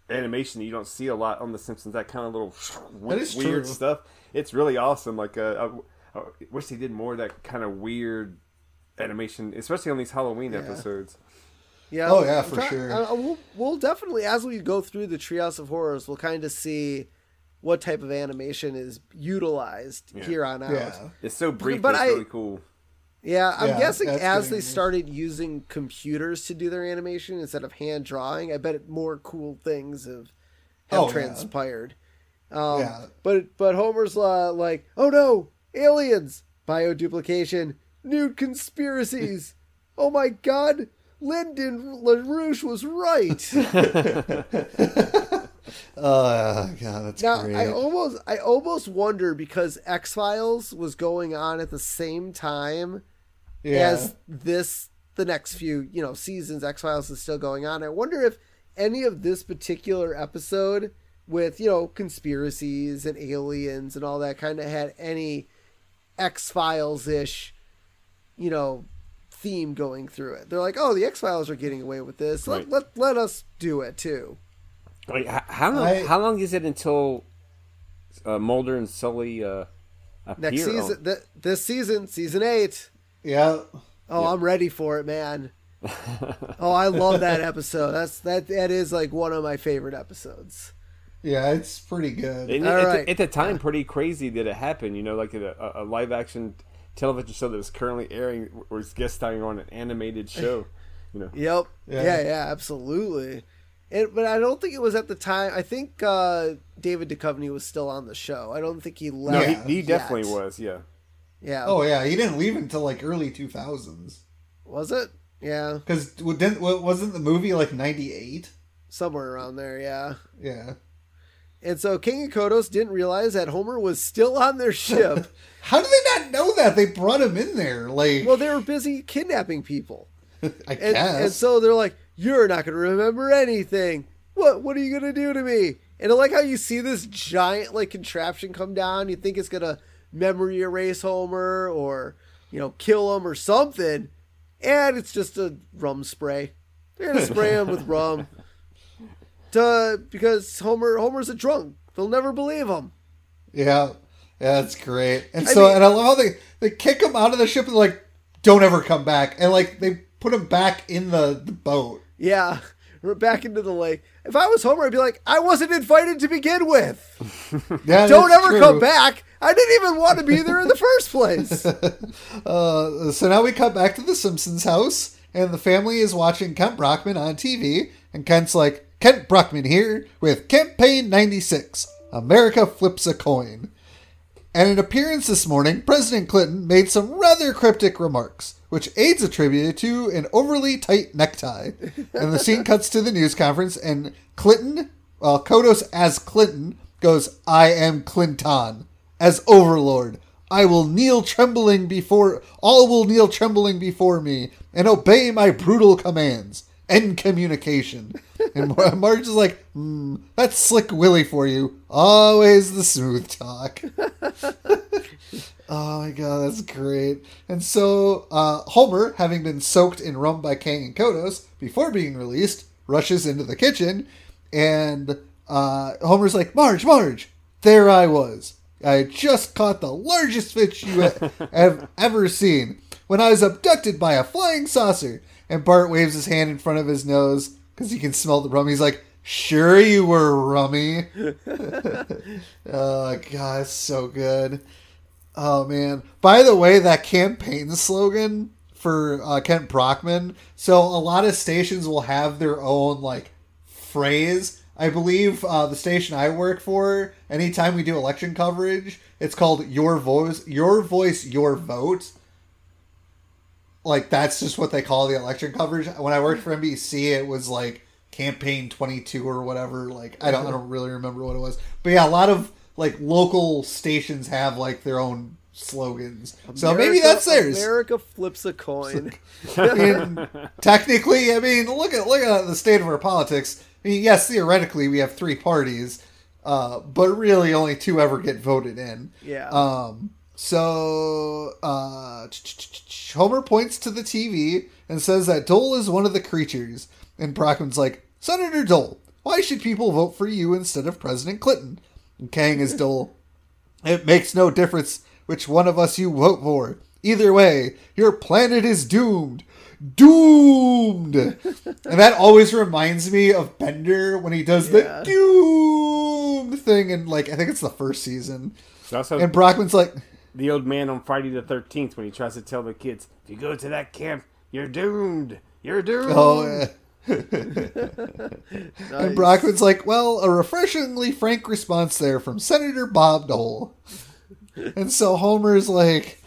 animation that you don't see a lot on The Simpsons. That kind of little That is weird true. stuff. It's really awesome. Like, uh, I, I wish they did more of that kind of weird animation, especially on these Halloween episodes. yeah Oh, yeah, for try- sure. uh, we'll, we'll definitely as we go through the treehouse of horrors we'll kind of see what type of animation is utilized here on out yeah. It's so brief, But but it's I- really cool. Yeah, I'm Yeah, guessing as they animation. started using computers to do their animation instead of hand drawing, I bet more cool things have have Oh, yeah. transpired. Um, Yeah. But but Homer's uh, like, oh no, aliens, bioduplication, new conspiracies. *laughs* oh my God, Lyndon LaRouche was right. *laughs* *laughs* Oh, God, that's Now great. I almost I almost wonder because X Files was going on at the same time yeah. as this the next few you know seasons X Files is still going on. I wonder if any of this particular episode with you know conspiracies and aliens and all that kind of had any X Files ish you know theme going through it. They're like, oh, the X Files are getting away with this. Let, let let us do it too. Wait, how long? I- how long is it until uh, Mulder and Scully uh, appear? Next on- season, th- this season, season eight. yeah. Oh, I'm ready for it, man. *laughs* oh, I love that episode. That's that. That is like one of my favorite episodes. Yeah, it's pretty good. And All at, right. the, at the time, pretty crazy that it happened. You know, like a, a live action television show that was currently airing was guest starring on an animated show. You know, Yep. Yeah. Yeah, yeah, absolutely. And, but I don't think it was at the time. I think uh, David Duchovny was still on the show. I don't think he left. No, he, he definitely yet. was. Yeah, Yeah. Oh, yeah, he didn't leave until like early 2000s. was it? Yeah, Because wasn't the movie like 98? somewhere around there. Yeah. Yeah. And so King and Kodos didn't realize that Homer was still on their ship. *laughs* How do they not know that? They brought him in there. Like, well, they were busy kidnapping people. *laughs* I And, guess. and so they're like, "You're not going to remember anything. What? What are you going to do to me?" And I like how you see this giant like contraption come down. You think it's going to memory erase Homer or you know kill him or something, and it's just a rum spray. They're going to spray him with rum. *laughs* To because Homer Homer's a drunk. They'll never believe him. Yeah, yeah, that's great. And I so, mean- and I love how they they kick him out of the ship and like, don't ever come back. And like they put him back in the, the boat. Yeah, we're back into the lake. If I was Homer, I'd be like, I wasn't invited to begin with. *laughs* Yeah, Don't ever true. come back. I didn't even want to be there in the first place. *laughs* Uh, so now we cut back to the Simpsons house, and the family is watching Kent Brockman on TV. And Kent's like, Kent Brockman here with Campaign 96. America flips a coin. At an appearance this morning, President Clinton made some rather cryptic remarks, which aides attributed to an overly tight necktie. And the scene cuts to the news conference, and Clinton, well, Kodos as Clinton, goes, I am Clinton. As Overlord, I will kneel trembling before, all will kneel trembling before me, and obey my brutal commands. End communication. And *laughs* Marge is like, hmm, that's Slick Willie for you. Always the smooth talk. *laughs* Oh my god, that's great. And so uh, Homer, having been soaked in rum by Kang and Kodos before being released, rushes into the kitchen, and uh, Homer's like, Marge, Marge, there I was. I just caught the largest fish you *laughs* have ever seen when I was abducted by a flying saucer. And Bart waves his hand in front of his nose because he can smell the rum. He's like, Sure, you were rummy. *laughs* oh, God, it's so good. Oh man! By the way, that campaign slogan for uh, Kent Brockman. So a lot of stations will have their own like phrase. I believe uh, the station I work for, anytime we do election coverage, it's called "Your Voice, Your Voice, Your Vote." like that's just what they call the election coverage. When I worked for NBC, it was like campaign 22 or whatever. Like I don't I don't really remember what it was. But yeah, a lot of like local stations have like their own slogans. so maybe that's theirs. America flips a coin. *laughs* I mean, *laughs* technically, I mean, look at look at the state of our politics. I mean, yes, theoretically, we have three parties, uh, but really, only two ever get voted in. Yeah. Um. So, uh, Homer points to the TV and says that Dole is one of the creatures, and Brockman's like, Senator Dole, why should people vote for you instead of President Clinton? And Kang is Dole. It makes no difference which one of us you vote for. Either way, your planet is doomed. Doomed! and that always reminds me of Bender when he does Yeah. the doomed thing and like, I think it's the first season. Also And Brockman's like, the old man on Friday the Thirteenth when he tries to tell the kids, "If you go to that camp, you're doomed. You're doomed." oh, yeah. *laughs* And Brockman's like, well, a refreshingly frank response there from Senator Bob Dole. and so Homer's like,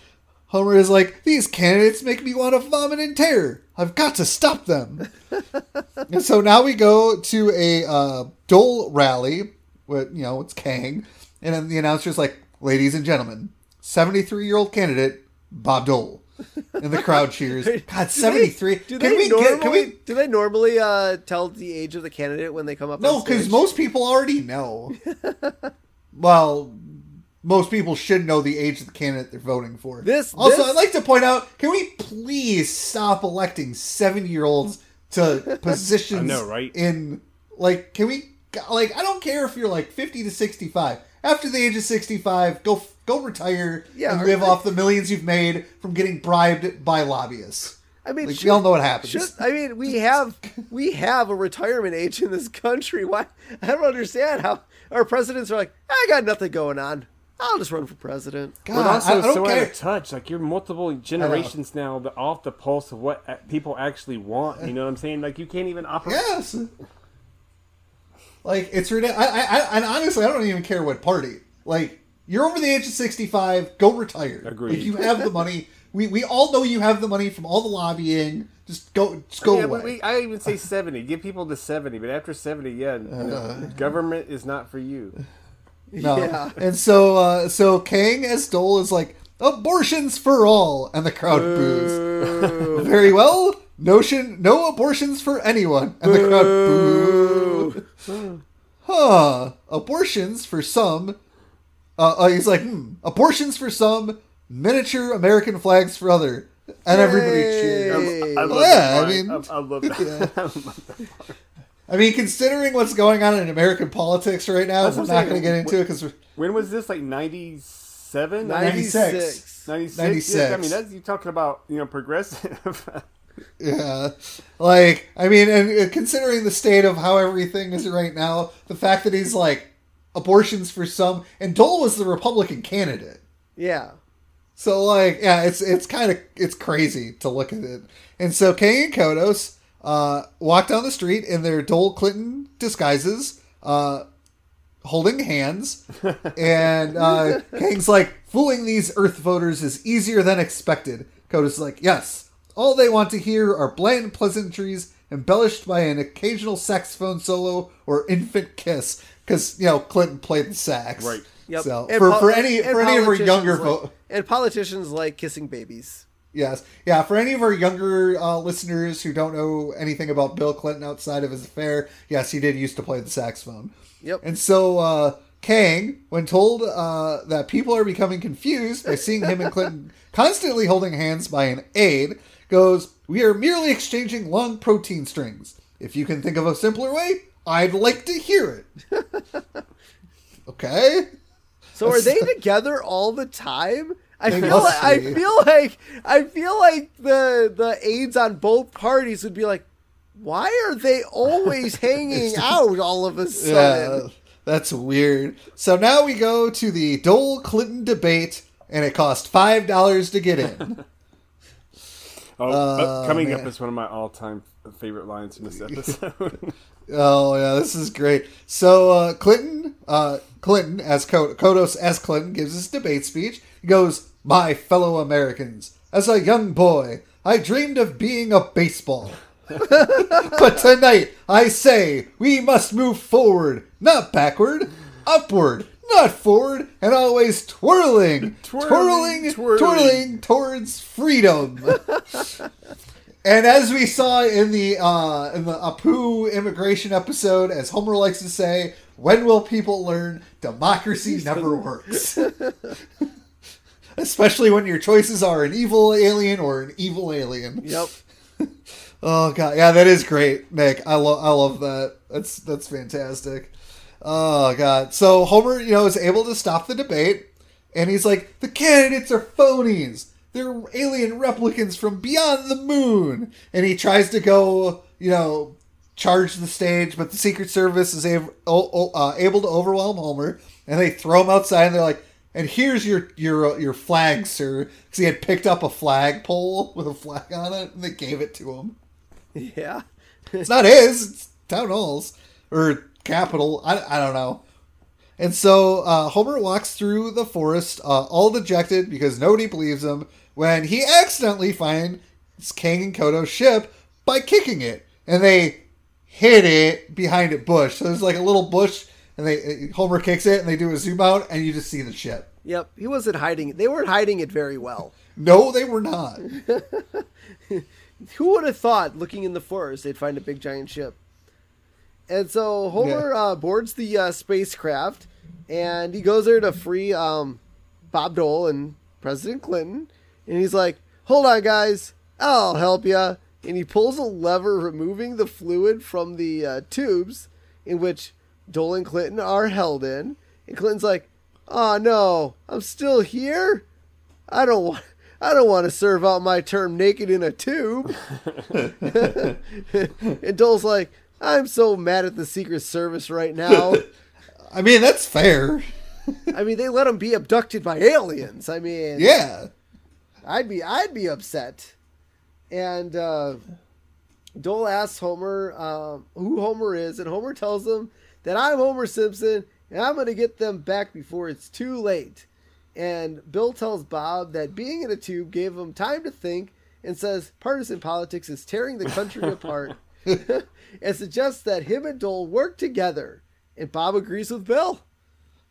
Homer is like, these candidates make me want to vomit in terror. I've got to stop them. *laughs* and so now we go to a uh, Dole rally. With, you know, it's Kang. And then the announcer's like, ladies and gentlemen, 73 year old candidate, Bob Dole. And the crowd cheers. *laughs* God, Do they- 73. Do Can they we normally, get, can we do they normally uh, tell the age of the candidate when they come up? No, because most people already know. *laughs* well, most people should know the age of the candidate they're voting for. This- also, this- I'd like to point out: can we please stop electing seven-year-olds to *laughs* positions? I know, right? In like, can we? Like, I don't care if you're like fifty to sixty-five. After the age of sixty-five, go go retire Yeah, and or- live off the millions you've made from getting bribed by lobbyists. I mean, Like, should- we all know what happens. should- I mean, we have we have a retirement age in this country. Why? I don't understand how our presidents are like. I got nothing going on. I'll just run for president. God, But also I, I don't so out care. of touch. Like you're multiple generations now, the, off the pulse of what uh, people actually want. You know what I'm saying? Like you can't even operate. Yes. Like it's ridiculous. I, I, I, and honestly, I don't even care what party. Like you're over the age of sixty-five, go retire. Agreed. If you have the money, *laughs* we, we all know you have the money from all the lobbying. Just go, just go Yeah, away. we, I even say 70. Give people to 70, but after 70, yeah, Uh. government is not for you. no. Yeah. And so, uh, so Kang as Dole is like abortions for all, and the crowd boos. *laughs* Very well. Notion, no abortions for anyone, and the crowd boos. huh, abortions for some. Uh, uh, he's like, hmm, abortions for some, miniature American flags for other, and everybody cheers. Hey. I love Yeah, that I mean- I, I love that. *laughs* I mean, considering what's going on in American politics right now, I'm not going to get into it because when was this? Like 97? 96. 96. 96? 96. Yeah, I mean, that's you're talking about, you know, progressive. *laughs* Yeah, like I mean, and uh, considering the state of how everything is right now, the fact that he's like abortions for some, and Dole was the Republican candidate, Yeah. so like yeah, it's it's kind of it's crazy to look at it. And so Kang and Kodos uh, walk down the street in their Dole Clinton disguises, uh, holding hands, *laughs* and uh, Kang's like fooling these Earth voters is easier than expected. Kodos is like yes. All they want to hear are bland pleasantries embellished by an occasional saxophone solo or infant kiss, because you know Clinton played the sax. Right. Yep. So And for, pol- for any and for any of our younger like- vote, and politicians like kissing babies. yes, yeah, for any of our younger uh, listeners who don't know anything about Bill Clinton outside of his affair, yes, he did used to play the saxophone. Yep. And so uh, Kang, when told uh, that people are becoming confused by seeing him and Clinton *laughs* constantly holding hands by an aide, goes, "We are merely exchanging long protein strings. If you can think of a simpler way, I'd like to hear it." *laughs* okay. So are they together all the time? I They feel like, I feel like I feel like the the aides on both parties would be like, why are they always *laughs* hanging out all of a Yeah, sudden? that's weird. So now we go to the Dole Clinton debate, and it cost five dollars to get in. *laughs* Oh, uh, coming man. up is one of my all-time favorite lines in this *laughs* episode. *laughs* Oh yeah, this is great. So uh, Clinton, uh, Clinton as Ko- Kodos as Clinton gives his debate speech. He goes, "My fellow Americans, as a young boy, I dreamed of being a baseball. *laughs* but tonight, I say, we must move forward, not backward, upward, not forward, and always twirling, *laughs* twirling, Twirling, twirling, twirling. towards freedom. *laughs* and as we saw in the uh, in the Apu immigration episode, as Homer likes to say, when will people learn democracy never works? *laughs* Especially when your choices are an evil alien or an evil alien. Yep. Oh god, yeah, that is great, Nick. I love I love that. That's that's fantastic. Oh god. So Homer, you know, is able to stop the debate, and he's like, the candidates are phonies. They're alien replicants from beyond the moon. And he tries to go, you know, charge the stage, but the Secret Service is able, uh, able to overwhelm Homer, and they throw him outside, and they're like, "And here's your your your flag, sir," because he had picked up a flag pole with a flag on it, and they gave it to him. Yeah. It's not his. It's town hall's or capital. I, I don't know. And so uh, Homer walks through the forest, uh, all dejected because nobody believes him, when he accidentally finds Kang and Kodo's ship by kicking it, and they hit it behind a bush. So there's like a little bush, and they Homer kicks it, and they do a zoom out, and you just see the ship. Yep. He wasn't hiding it. They weren't hiding it very well. No, they were not. *laughs* Who would have thought, looking in the forest, they'd find a big giant ship? And so Homer Yeah. uh, boards the uh, spacecraft, and he goes there to free um, Bob Dole and President Clinton. And he's like, "Hold on, guys, I'll help you." And he pulls a lever, removing the fluid from the uh, tubes in which Dole and Clinton are held in. And Clinton's like, "Oh no, I'm still here. I don't want." I don't want to serve out my term naked in a tube. *laughs* *laughs* and Dole's like, I'm so mad at the Secret Service right now. *laughs* I mean, that's fair. I mean, they let him be abducted by aliens. I mean, Yeah. I'd be I'd be upset. And uh, Dole asks Homer um, who Homer is, and Homer tells him that I'm Homer Simpson, and I'm going to get them back before it's too late. And Bill tells Bob that being in a tube gave him time to think, and says partisan politics is tearing the country *laughs* apart, *laughs* and suggests that him and Dole work together. And Bob agrees with Bill.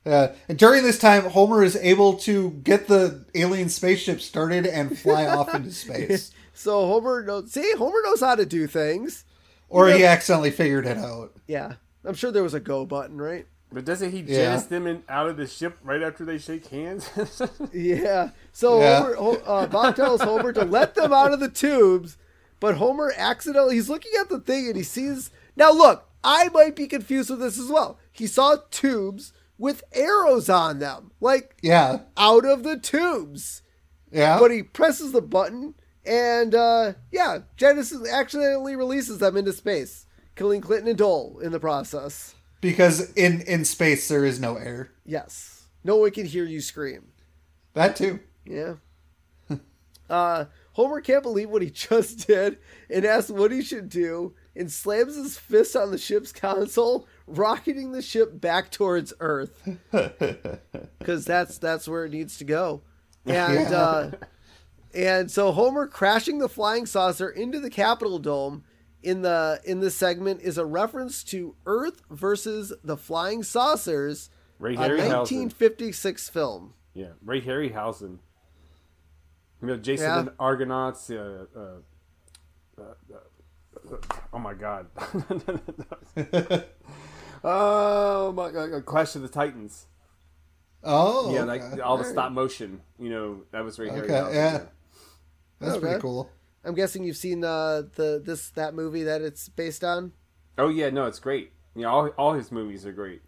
Yeah, and during this time, Homer is able to get the alien spaceship started and fly off into *laughs* space. So Homer knows. See, Homer knows how to do things. Or he accidentally figured it out. Yeah, I'm sure there was a go button, right? But doesn't he Yeah. janice them in, out of the ship right after they shake hands? *laughs* Yeah. So Yeah. Homer, uh, Bob tells Homer to let them out of the tubes, but Homer accidentally he's looking at the thing and he sees. Now look, I might be confused with this as well. He saw tubes with arrows on them, like Yeah. out of the tubes. Yeah. But he presses the button and uh, yeah, Genesis accidentally releases them into space, killing Clinton and Dole in the process. because in, in space, there is no air. Yes. No one can hear you scream. That too. Yeah. *laughs* uh, Homer can't believe what he *laughs* just did and asks what he should do and slams his fist on the ship's console, rocketing the ship back towards Earth. *laughs* Because that's that's where it needs to go. And uh, and so Homer crashing the flying saucer into the Capitol dome in the in this segment is a reference to Earth versus the flying saucers, Ray a Harryhausen. 1956 film. yeah, Ray Harryhausen. You know, Jason Yeah. and Argonauts. Uh, uh, uh, uh, oh my God. *laughs* oh my God! Clash of the Titans. Oh. yeah, like okay. all the stop motion. You know, that was Ray Okay, Harryhausen. yeah. That's Okay. pretty cool. I'm guessing you've seen uh, the this that movie that it's based on. Oh yeah, no, it's great. Yeah, all all his movies are great.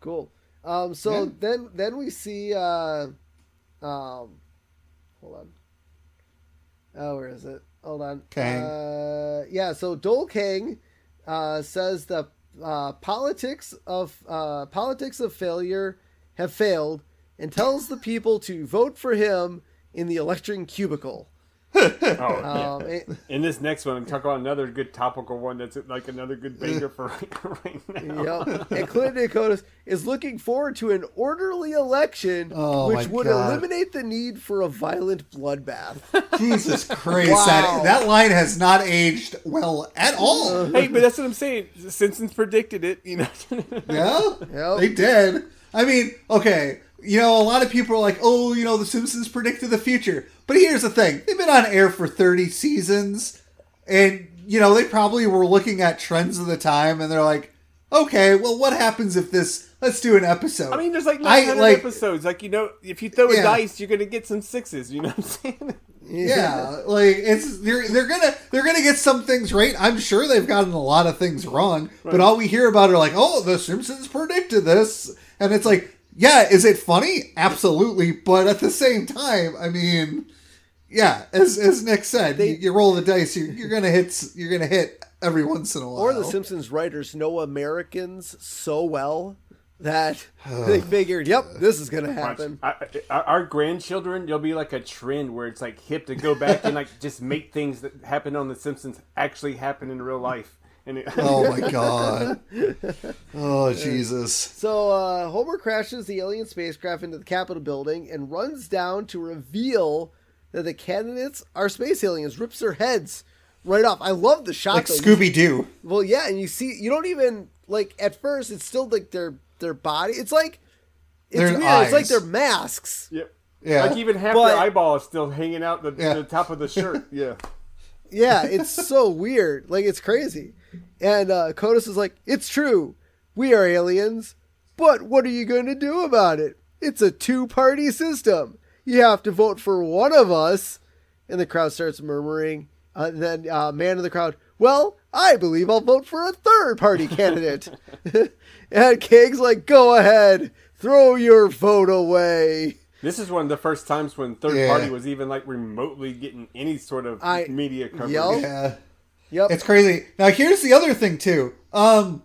Cool. Um, so Yeah. then then we see. Uh, um, hold on. Oh, where is it? Hold on. Kang. Uh, yeah. So Dole Kang uh, says the uh, politics of uh, politics of failure have failed, and tells the people to vote for him in the election cubicle. *laughs* Oh, yeah. Um, it- In this next one, I'm talking about another good topical one that's like another good banger for right, *laughs* right now. Yep. And Clinton Dakotas is looking forward to an orderly election, Oh, which would God. eliminate the need for a violent bloodbath. *laughs* Jesus Christ, Wow. that, that line has not aged well at all. Hey, but that's what I'm saying. The Simpsons predicted it, you know. Yeah, Yep. they did. I mean, okay, you know, a lot of people are like, "Oh, you know, The Simpsons predicted the future." But here's the thing: they've been on air for 30 seasons, and you know, they probably were looking at trends of the time, and they're like, "Okay, well, what happens if this? Let's do an episode." I mean, there's like I, like- episodes. Like, you know, if you throw a Yeah. dice, you're going to get some sixes. You know what I'm saying? yeah, *laughs* like it's they're they're gonna they're gonna get some things right. I'm sure they've gotten a lot of things wrong, but all we hear about are like, oh, the Simpsons predicted this, and it's like, yeah, is it funny? Absolutely, but at the same time, I mean, yeah, as as Nick said, you, you roll the dice, you're, you're gonna hit you're gonna hit every once in a while. Or the Simpsons writers know Americans so well that *sighs* they figured, yep, this is going to happen. I, I, our grandchildren, there'll be like a trend where it's like hip to go back and like just make things that happen on The Simpsons actually happen in real life. And *laughs* Oh my god! *laughs* Oh Jesus! So uh, Homer crashes the alien spacecraft into the Capitol building and runs down to reveal that the candidates are space aliens. Rips their heads right off. I love the shot. Like Scooby Doo. Well, yeah, and you see, you don't even like at first. It's still like their their body. It's like it's Their weird. It's like their masks. yep. Yeah. Like even half But- their eyeball is still hanging out the, Yeah. the top of the shirt. *laughs* Yeah. Yeah, it's so weird. Like it's crazy. And uh Kodos is like, "It's true. We are aliens. But what are you going to do about it? It's a two-party system. You have to vote for one of us." And the crowd starts murmuring. Uh, and then uh, man in the crowd, "Well, I believe I'll vote for a third-party *laughs* candidate." *laughs* and Kang's like, "Go ahead. Throw your vote away." This is one of the first times when third Yeah. party was even like remotely getting any sort of I- media coverage. Yep. Yeah. Yep. It's crazy. Now here's the other thing too. Um,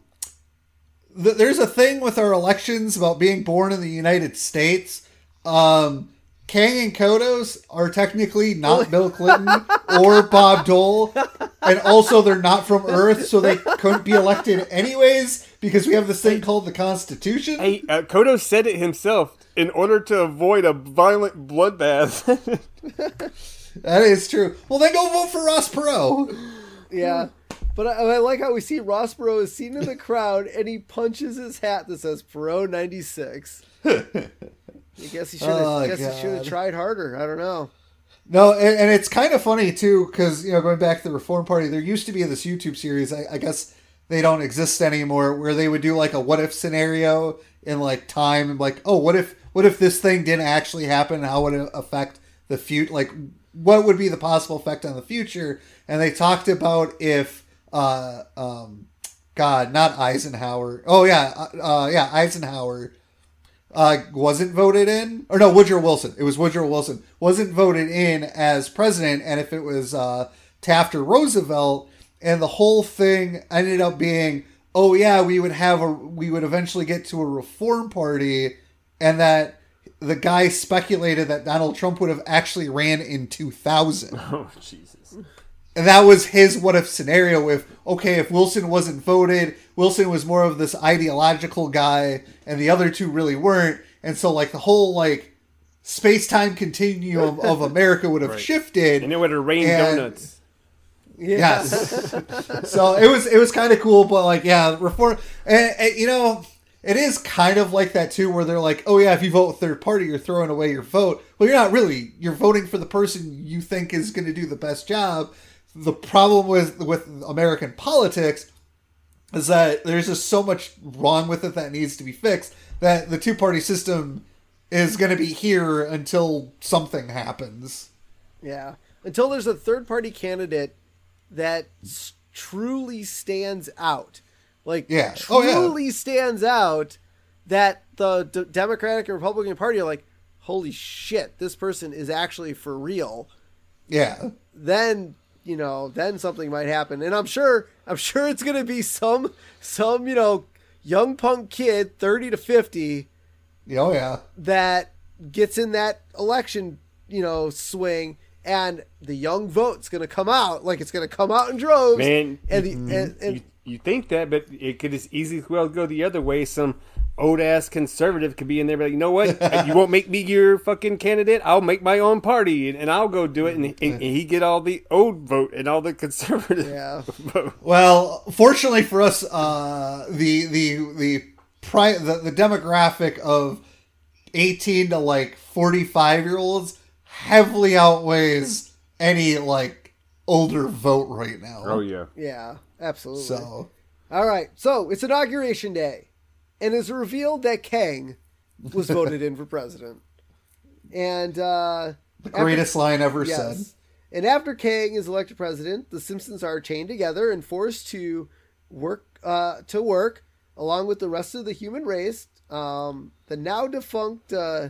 th- there's a thing with our elections about being born in the United States. Um, Kang and Kodos are technically not *laughs* Bill Clinton or Bob Dole, and also they're not from Earth, so they couldn't be elected anyways because we have this thing called the Constitution. Hey, uh, Kodo said it himself. In order to avoid a violent bloodbath, *laughs* That is true. Well, then go vote for Ross Perot. Yeah. But I, I like how we see Ross Perot is seen in the crowd and he punches his hat that says Perot 96. *laughs* I guess he should have Oh, guess he should have tried harder. I don't know. No, and, and it's kind of funny too, because you know, going back to the Reform Party, there used to be this YouTube series. I, I guess they don't exist anymore, where they would do like a what if scenario in like time, and like, oh, what if what if this thing didn't actually happen? How would it affect the future? Like, what would be the possible effect on the future? And they talked about if, uh, um, God, not Eisenhower. Oh yeah, uh, uh, yeah, Eisenhower uh, wasn't voted in, or no, Woodrow Wilson. It was Woodrow Wilson wasn't voted in as president, and if it was uh, Taft or Roosevelt, and the whole thing ended up being, oh yeah, we would have a, we would eventually get to a reform party, and that the guy speculated that Donald Trump would have actually ran in 2000. *laughs* oh Jesus! And that was his what if scenario if okay, if Wilson wasn't voted, Wilson was more of this ideological guy and the other two really weren't. And so like the whole like space time continuum of *laughs* America would have shifted. And it would have rained And- donuts. Yeah. Yes. *laughs* so it was it was kind of cool, but like yeah, reform and, and you know it is kind of like that too, where they're like, oh yeah, if you vote third party, you're throwing away your vote. Well, you're not really. You're voting for the person you think is going to do the best job. The problem with with American politics is that there's just so much wrong with it that needs to be fixed. That the two party system is going to be here until something happens. Yeah. Until there's a third party candidate that truly stands out. Like, Yeah. Oh, yeah. truly stands out that the D- Democratic and Republican Party are like, holy shit, this person is actually for real. Yeah. Then, you know, then something might happen. And I'm sure, I'm sure it's going to be some, some, you know, young punk kid, 30 to 50, Oh yeah. that gets in that election, you know, swing and the young vote's going to come out like it's going to come out in droves. Man, and the and, and you, think that, but it could as easily well go the other way. Some old ass conservative could be in there, but like, you know what? *laughs* you won't make me your fucking candidate. I'll make my own party, and, and I'll go do it, and, and, and he get all the old vote and all the conservative Yeah. *laughs* vote. Well, fortunately for us, uh, the the the, pri- the the demographic of eighteen to like forty five year olds heavily outweighs any like older vote right now. Oh yeah, yeah, absolutely. So All right, so it's inauguration day, and it's revealed that Kang was voted in for president. And uh, the greatest line ever said. and after Kang is elected president, the Simpsons are chained together and forced to work uh, to work along with the rest of the human race. Um, the now defunct. Uh,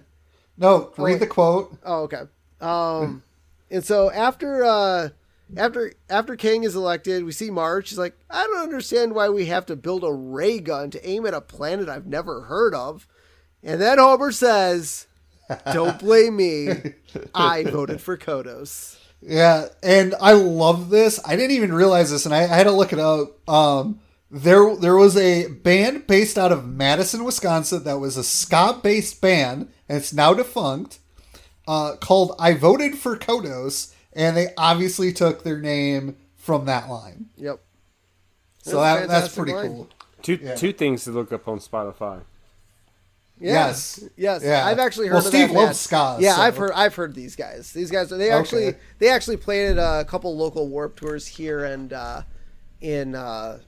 No, read the quote. Oh, okay. Um, and so after uh, after after Kang is elected, we see Marge. She's like, I don't understand why we have to build a ray gun to aim at a planet I've never heard of. And then Homer says, "Don't blame me. *laughs* I voted for Kodos." Yeah, and I love this. I didn't even realize this, and I, I had to look it up. Um, there, there was a band based out of Madison, Wisconsin, that was a ska-based band, and it's now defunct. Uh, called "I Voted for Kodos," and they obviously took their name from that line. Yep. So That's that, that's pretty line. cool. two Yeah. two things to look up on Spotify. Yeah. Yes. Yes. Yeah. I've actually heard Well, of Steve that loves band. ska, Yeah, so- I've heard I've heard these guys. These guys they actually Okay. they actually played at a couple local warp tours here and uh, in uh,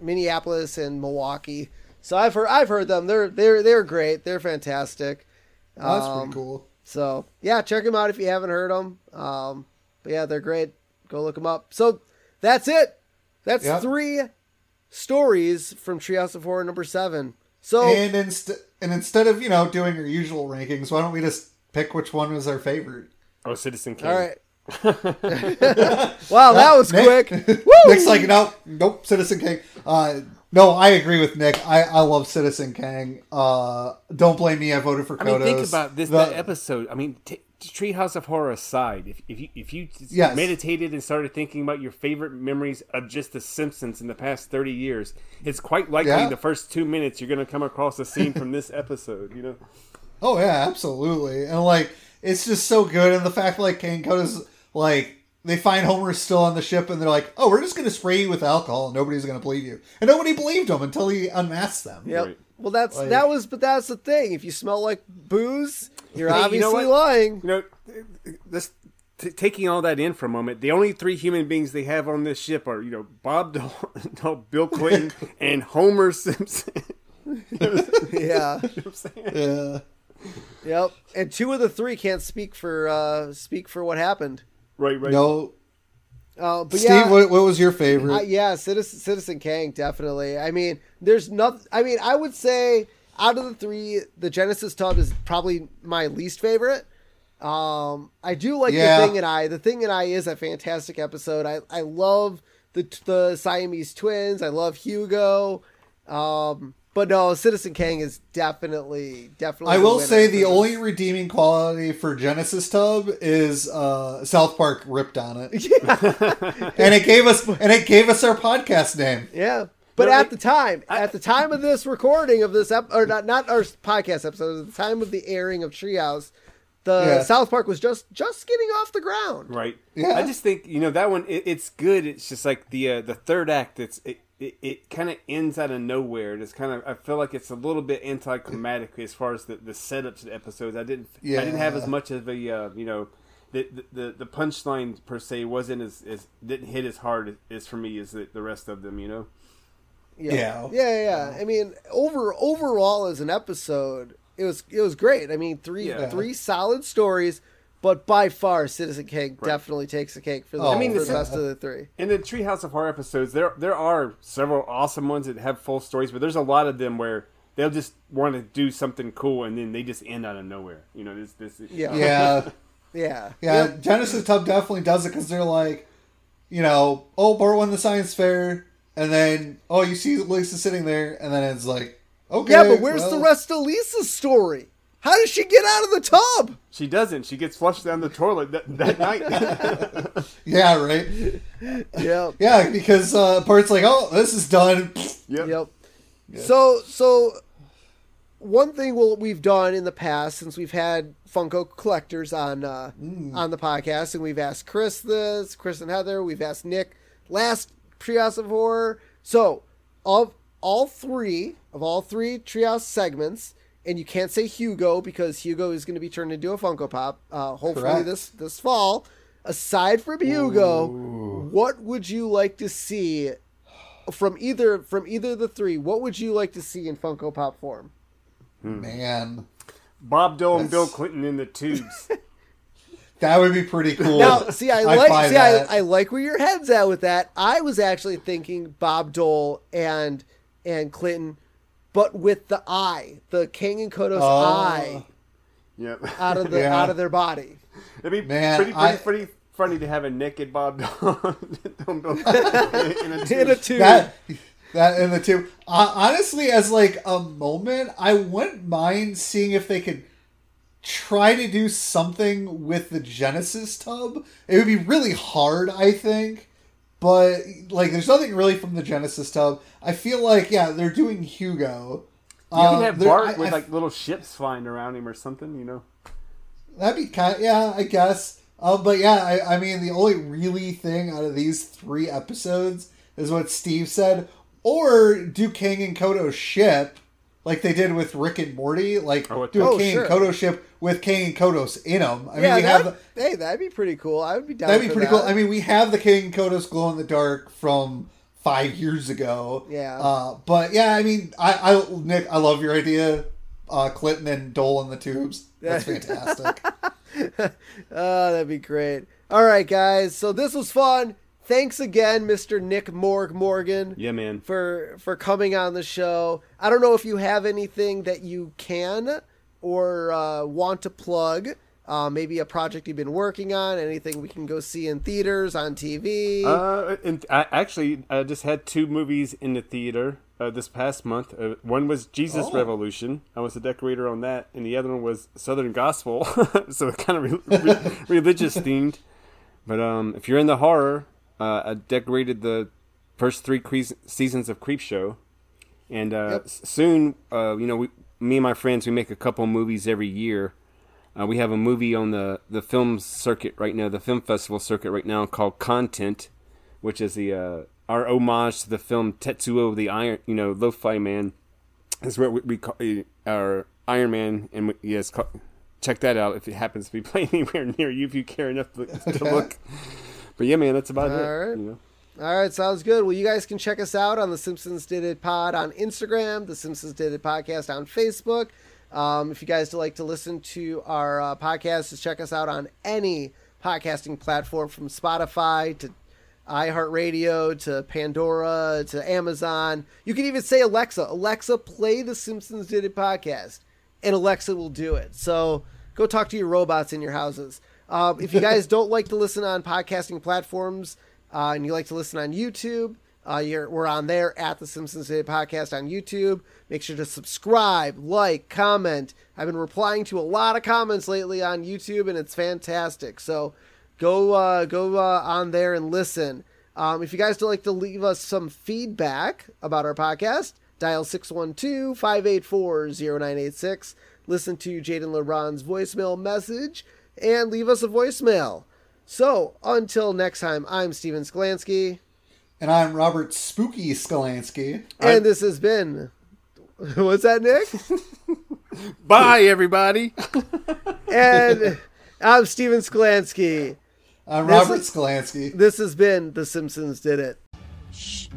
Minneapolis and Milwaukee. So I've heard I've heard them. They're they're they're great. They're fantastic. Oh, that's Um, pretty cool. So yeah, check them out if you haven't heard them. Um, but yeah, they're great. Go look them up. So that's it. That's Yep. three stories from Treehouse of Horror number seven. So And inst- and instead of you know doing your usual rankings, why don't we just pick which one was our favorite? Oh, Citizen Kane. all right. *laughs* wow, that was Nick- quick. *laughs* Nick's like, nope, nope, Citizen Kang. Uh, no, I agree with Nick. I, I love Citizen Kang. Uh, don't blame me. I voted for I mean, think about this The- that episode. I mean, t- Treehouse of Horror aside, if, if you if you Yes. meditated and started thinking about your favorite memories of just The Simpsons in the past thirty years, it's quite likely Yeah. the first two minutes you're going to come across a scene from this episode. You know, *laughs* Oh yeah, absolutely. And like, it's just so good. And the fact like Kang Kodos like they find Homer still on the ship, and they're like, "Oh, we're just gonna spray you with alcohol, and nobody's gonna believe you." And nobody believed him until he unmasked them. Yeah. Right. Well, that's Like- that was, but that's the thing. If you smell like booze, you're Hey, you obviously know lying. you know, this. T- taking all that in for a moment, the only three human beings they have on this ship are, you know, Bob Dole, *laughs* no, Bill Clinton, *laughs* and Homer Simpson. *laughs* Yeah. Yeah. Yep. And two of the three can't speak for uh speak for what happened. right, right. No, Uh, but Steve, yeah, what, what was your favorite? Uh, yeah, Citizen Citizen Kang definitely. I mean, there's nothing. I mean, I would say out of the three, the Genesis Tub is probably my least favorite. Um, I do like Yeah. the Thing and I. The Thing and I is a fantastic episode. I I love the the Siamese twins. I love Hugo. Um, but no, Citizen Kang is definitely definitely. I will say the this. only redeeming quality for Genesis Tub is uh, South Park ripped on it, *laughs* *laughs* and it gave us and it gave us our podcast name. Yeah. But But, at like, the time, at the time of this recording of this ep- or not not our podcast episode, at the time of the airing of Treehouse, the Yeah. South Park was just just getting off the ground. Right. Yeah. I just think you know that one. It, it's good. It's just like the uh, the third act. It's it it, it kind of ends out of nowhere. It's kind of I feel like it's a little bit anticlimactic as far as the, the setup to the episodes. I didn't I didn't have as much of a uh, you know. The, the the punchline per se wasn't as, as didn't hit as hard as for me as the, the rest of them you know Yeah. Yeah. yeah, yeah. I mean, over overall as an episode, it was it was great. I mean, three Yeah. three solid stories, but by far, Citizen Kang definitely takes the cake for the, Oh, I mean, for the best of the three. in the Treehouse of Horror episodes, there there are several awesome ones that have full stories, but there's a lot of them where they'll just want to do something cool and then they just end out of nowhere. You know, this this Yeah. Yeah, *laughs* Yeah, yeah. Yep. Genesis Tub definitely does it because they're like, you know, oh, Bart won the science fair, and then oh, you see Lisa sitting there, and then it's like, okay, Yeah, but where's the rest of Lisa's story? How does she get out of the tub? She doesn't. She gets flushed down the toilet that, that night. *laughs* Yeah, right. Yep. Yeah, because uh, Bart's like, oh, this is done. yep. Yep. So so one thing we'll, we've done in the past since we've had Funko collectors on uh, on the podcast, and we've asked Chris this, Chris and Heather, we've asked Nick last Treehouse of Horror. So of all three of all three Trios segments, and you can't say Hugo because Hugo is going to be turned into a Funko Pop, uh, hopefully Correct. this this fall. Aside from Hugo, what would you like to see from either from either the three? What would you like to see in Funko Pop form? Man, Bob Dole and Bill Clinton in the tubes. *laughs* that would be pretty cool. Now, see, I like buy see, I. I like where your head's at with that. I was actually thinking Bob Dole and and Clinton, but with the eye, the Kang and Kodos Oh. eye yep. out of the Yeah. out of their body. It'd be Man, pretty, pretty, I- pretty funny to have a naked Bob Dole and Bill Clinton in a *laughs* tube. In a tube. that that and the two uh, honestly as like a moment i wouldn't mind seeing if they could try to do something with the genesis tub it would be really hard i think but like there's nothing really from the genesis tub i feel like yeah they're doing hugo You can Um, have Bart I- with I- like little ships flying around him or something, you know. That'd be kind yeah, I guess. Um, but yeah, I, I mean, the only really thing out of these three episodes is what Steve said. Or do Kang and Kodo ship like they did with Rick and Morty? Like Oh, do a oh, Kang sure. and Kodo ship with Kang and Kodos in them. I mean, we have the, hey, that'd be pretty cool. I would be down. that'd be for pretty that. cool. I mean, we have the Kang and Kodos glow in the dark from five years ago. Yeah. Uh, but yeah, I mean, I, I Nick, I love your idea. Uh, Clinton and Dole in the tubes. That's fantastic. *laughs* Oh, that'd be great. All right, guys. So this was fun. Thanks again, Mr. Nick Morg Morgan. Yeah, man. for for coming on the show. I don't know if you have anything that you can or uh, want to plug. Uh, maybe a project you've been working on. Anything we can go see in theaters, on TV. Uh, and I actually I just had two movies in the theater uh, this past month. Uh, one was Jesus Oh. Revolution. I was a decorator on that, and the other one was Southern Gospel, *laughs* so kind of re- re- *laughs* religious themed. But um, if you're in the horror, uh, I decorated the first three cre- seasons of Creepshow, and uh, Yep. soon, uh, you know, we, me and my friends, we make a couple movies every year. Uh, we have a movie on the, the film circuit right now, the film festival circuit right now, called Content, which is the uh, our homage to the film Tetsuo the Iron, you know, Lo-Fi Man. Is what we, we call uh, our Iron Man, and we, yes, ca- check that out if it happens to be *laughs* playing anywhere near you if you care enough to, to look. *laughs* But yeah, man, that's about it. All right. You know? All right, sounds good. Well, you guys can check us out on the Simpsons Did It Pod on Instagram, the Simpsons Did It Podcast on Facebook. Um, if you guys like to listen to our uh, podcast, just check us out on any podcasting platform from Spotify to iHeartRadio to Pandora to Amazon. You can even say Alexa, Alexa, play the Simpsons Did It podcast, and Alexa will do it. So go talk to your robots in your houses. Um, if you guys *laughs* don't like to listen on podcasting platforms uh, and you like to listen on YouTube, uh, we're on there at the Simpsons It podcast on YouTube. Make sure to subscribe, like, comment. I've been replying to a lot of comments lately on YouTube, and it's fantastic. So go uh, go uh, on there and listen. Um, if you guys would like to leave us some feedback about our podcast, dial 612-584-0986. Listen to Jaden LeBron's voicemail message and leave us a voicemail. So until next time, I'm Steven Skolansky, And I'm Robert Spooky Skolansky. and this has been. *laughs* What's that, Nick? *laughs* Bye, everybody. *laughs* and I'm Steven Skolansky. I'm This Robert is- Skolansky. This has been The Simpsons Did It. Shh,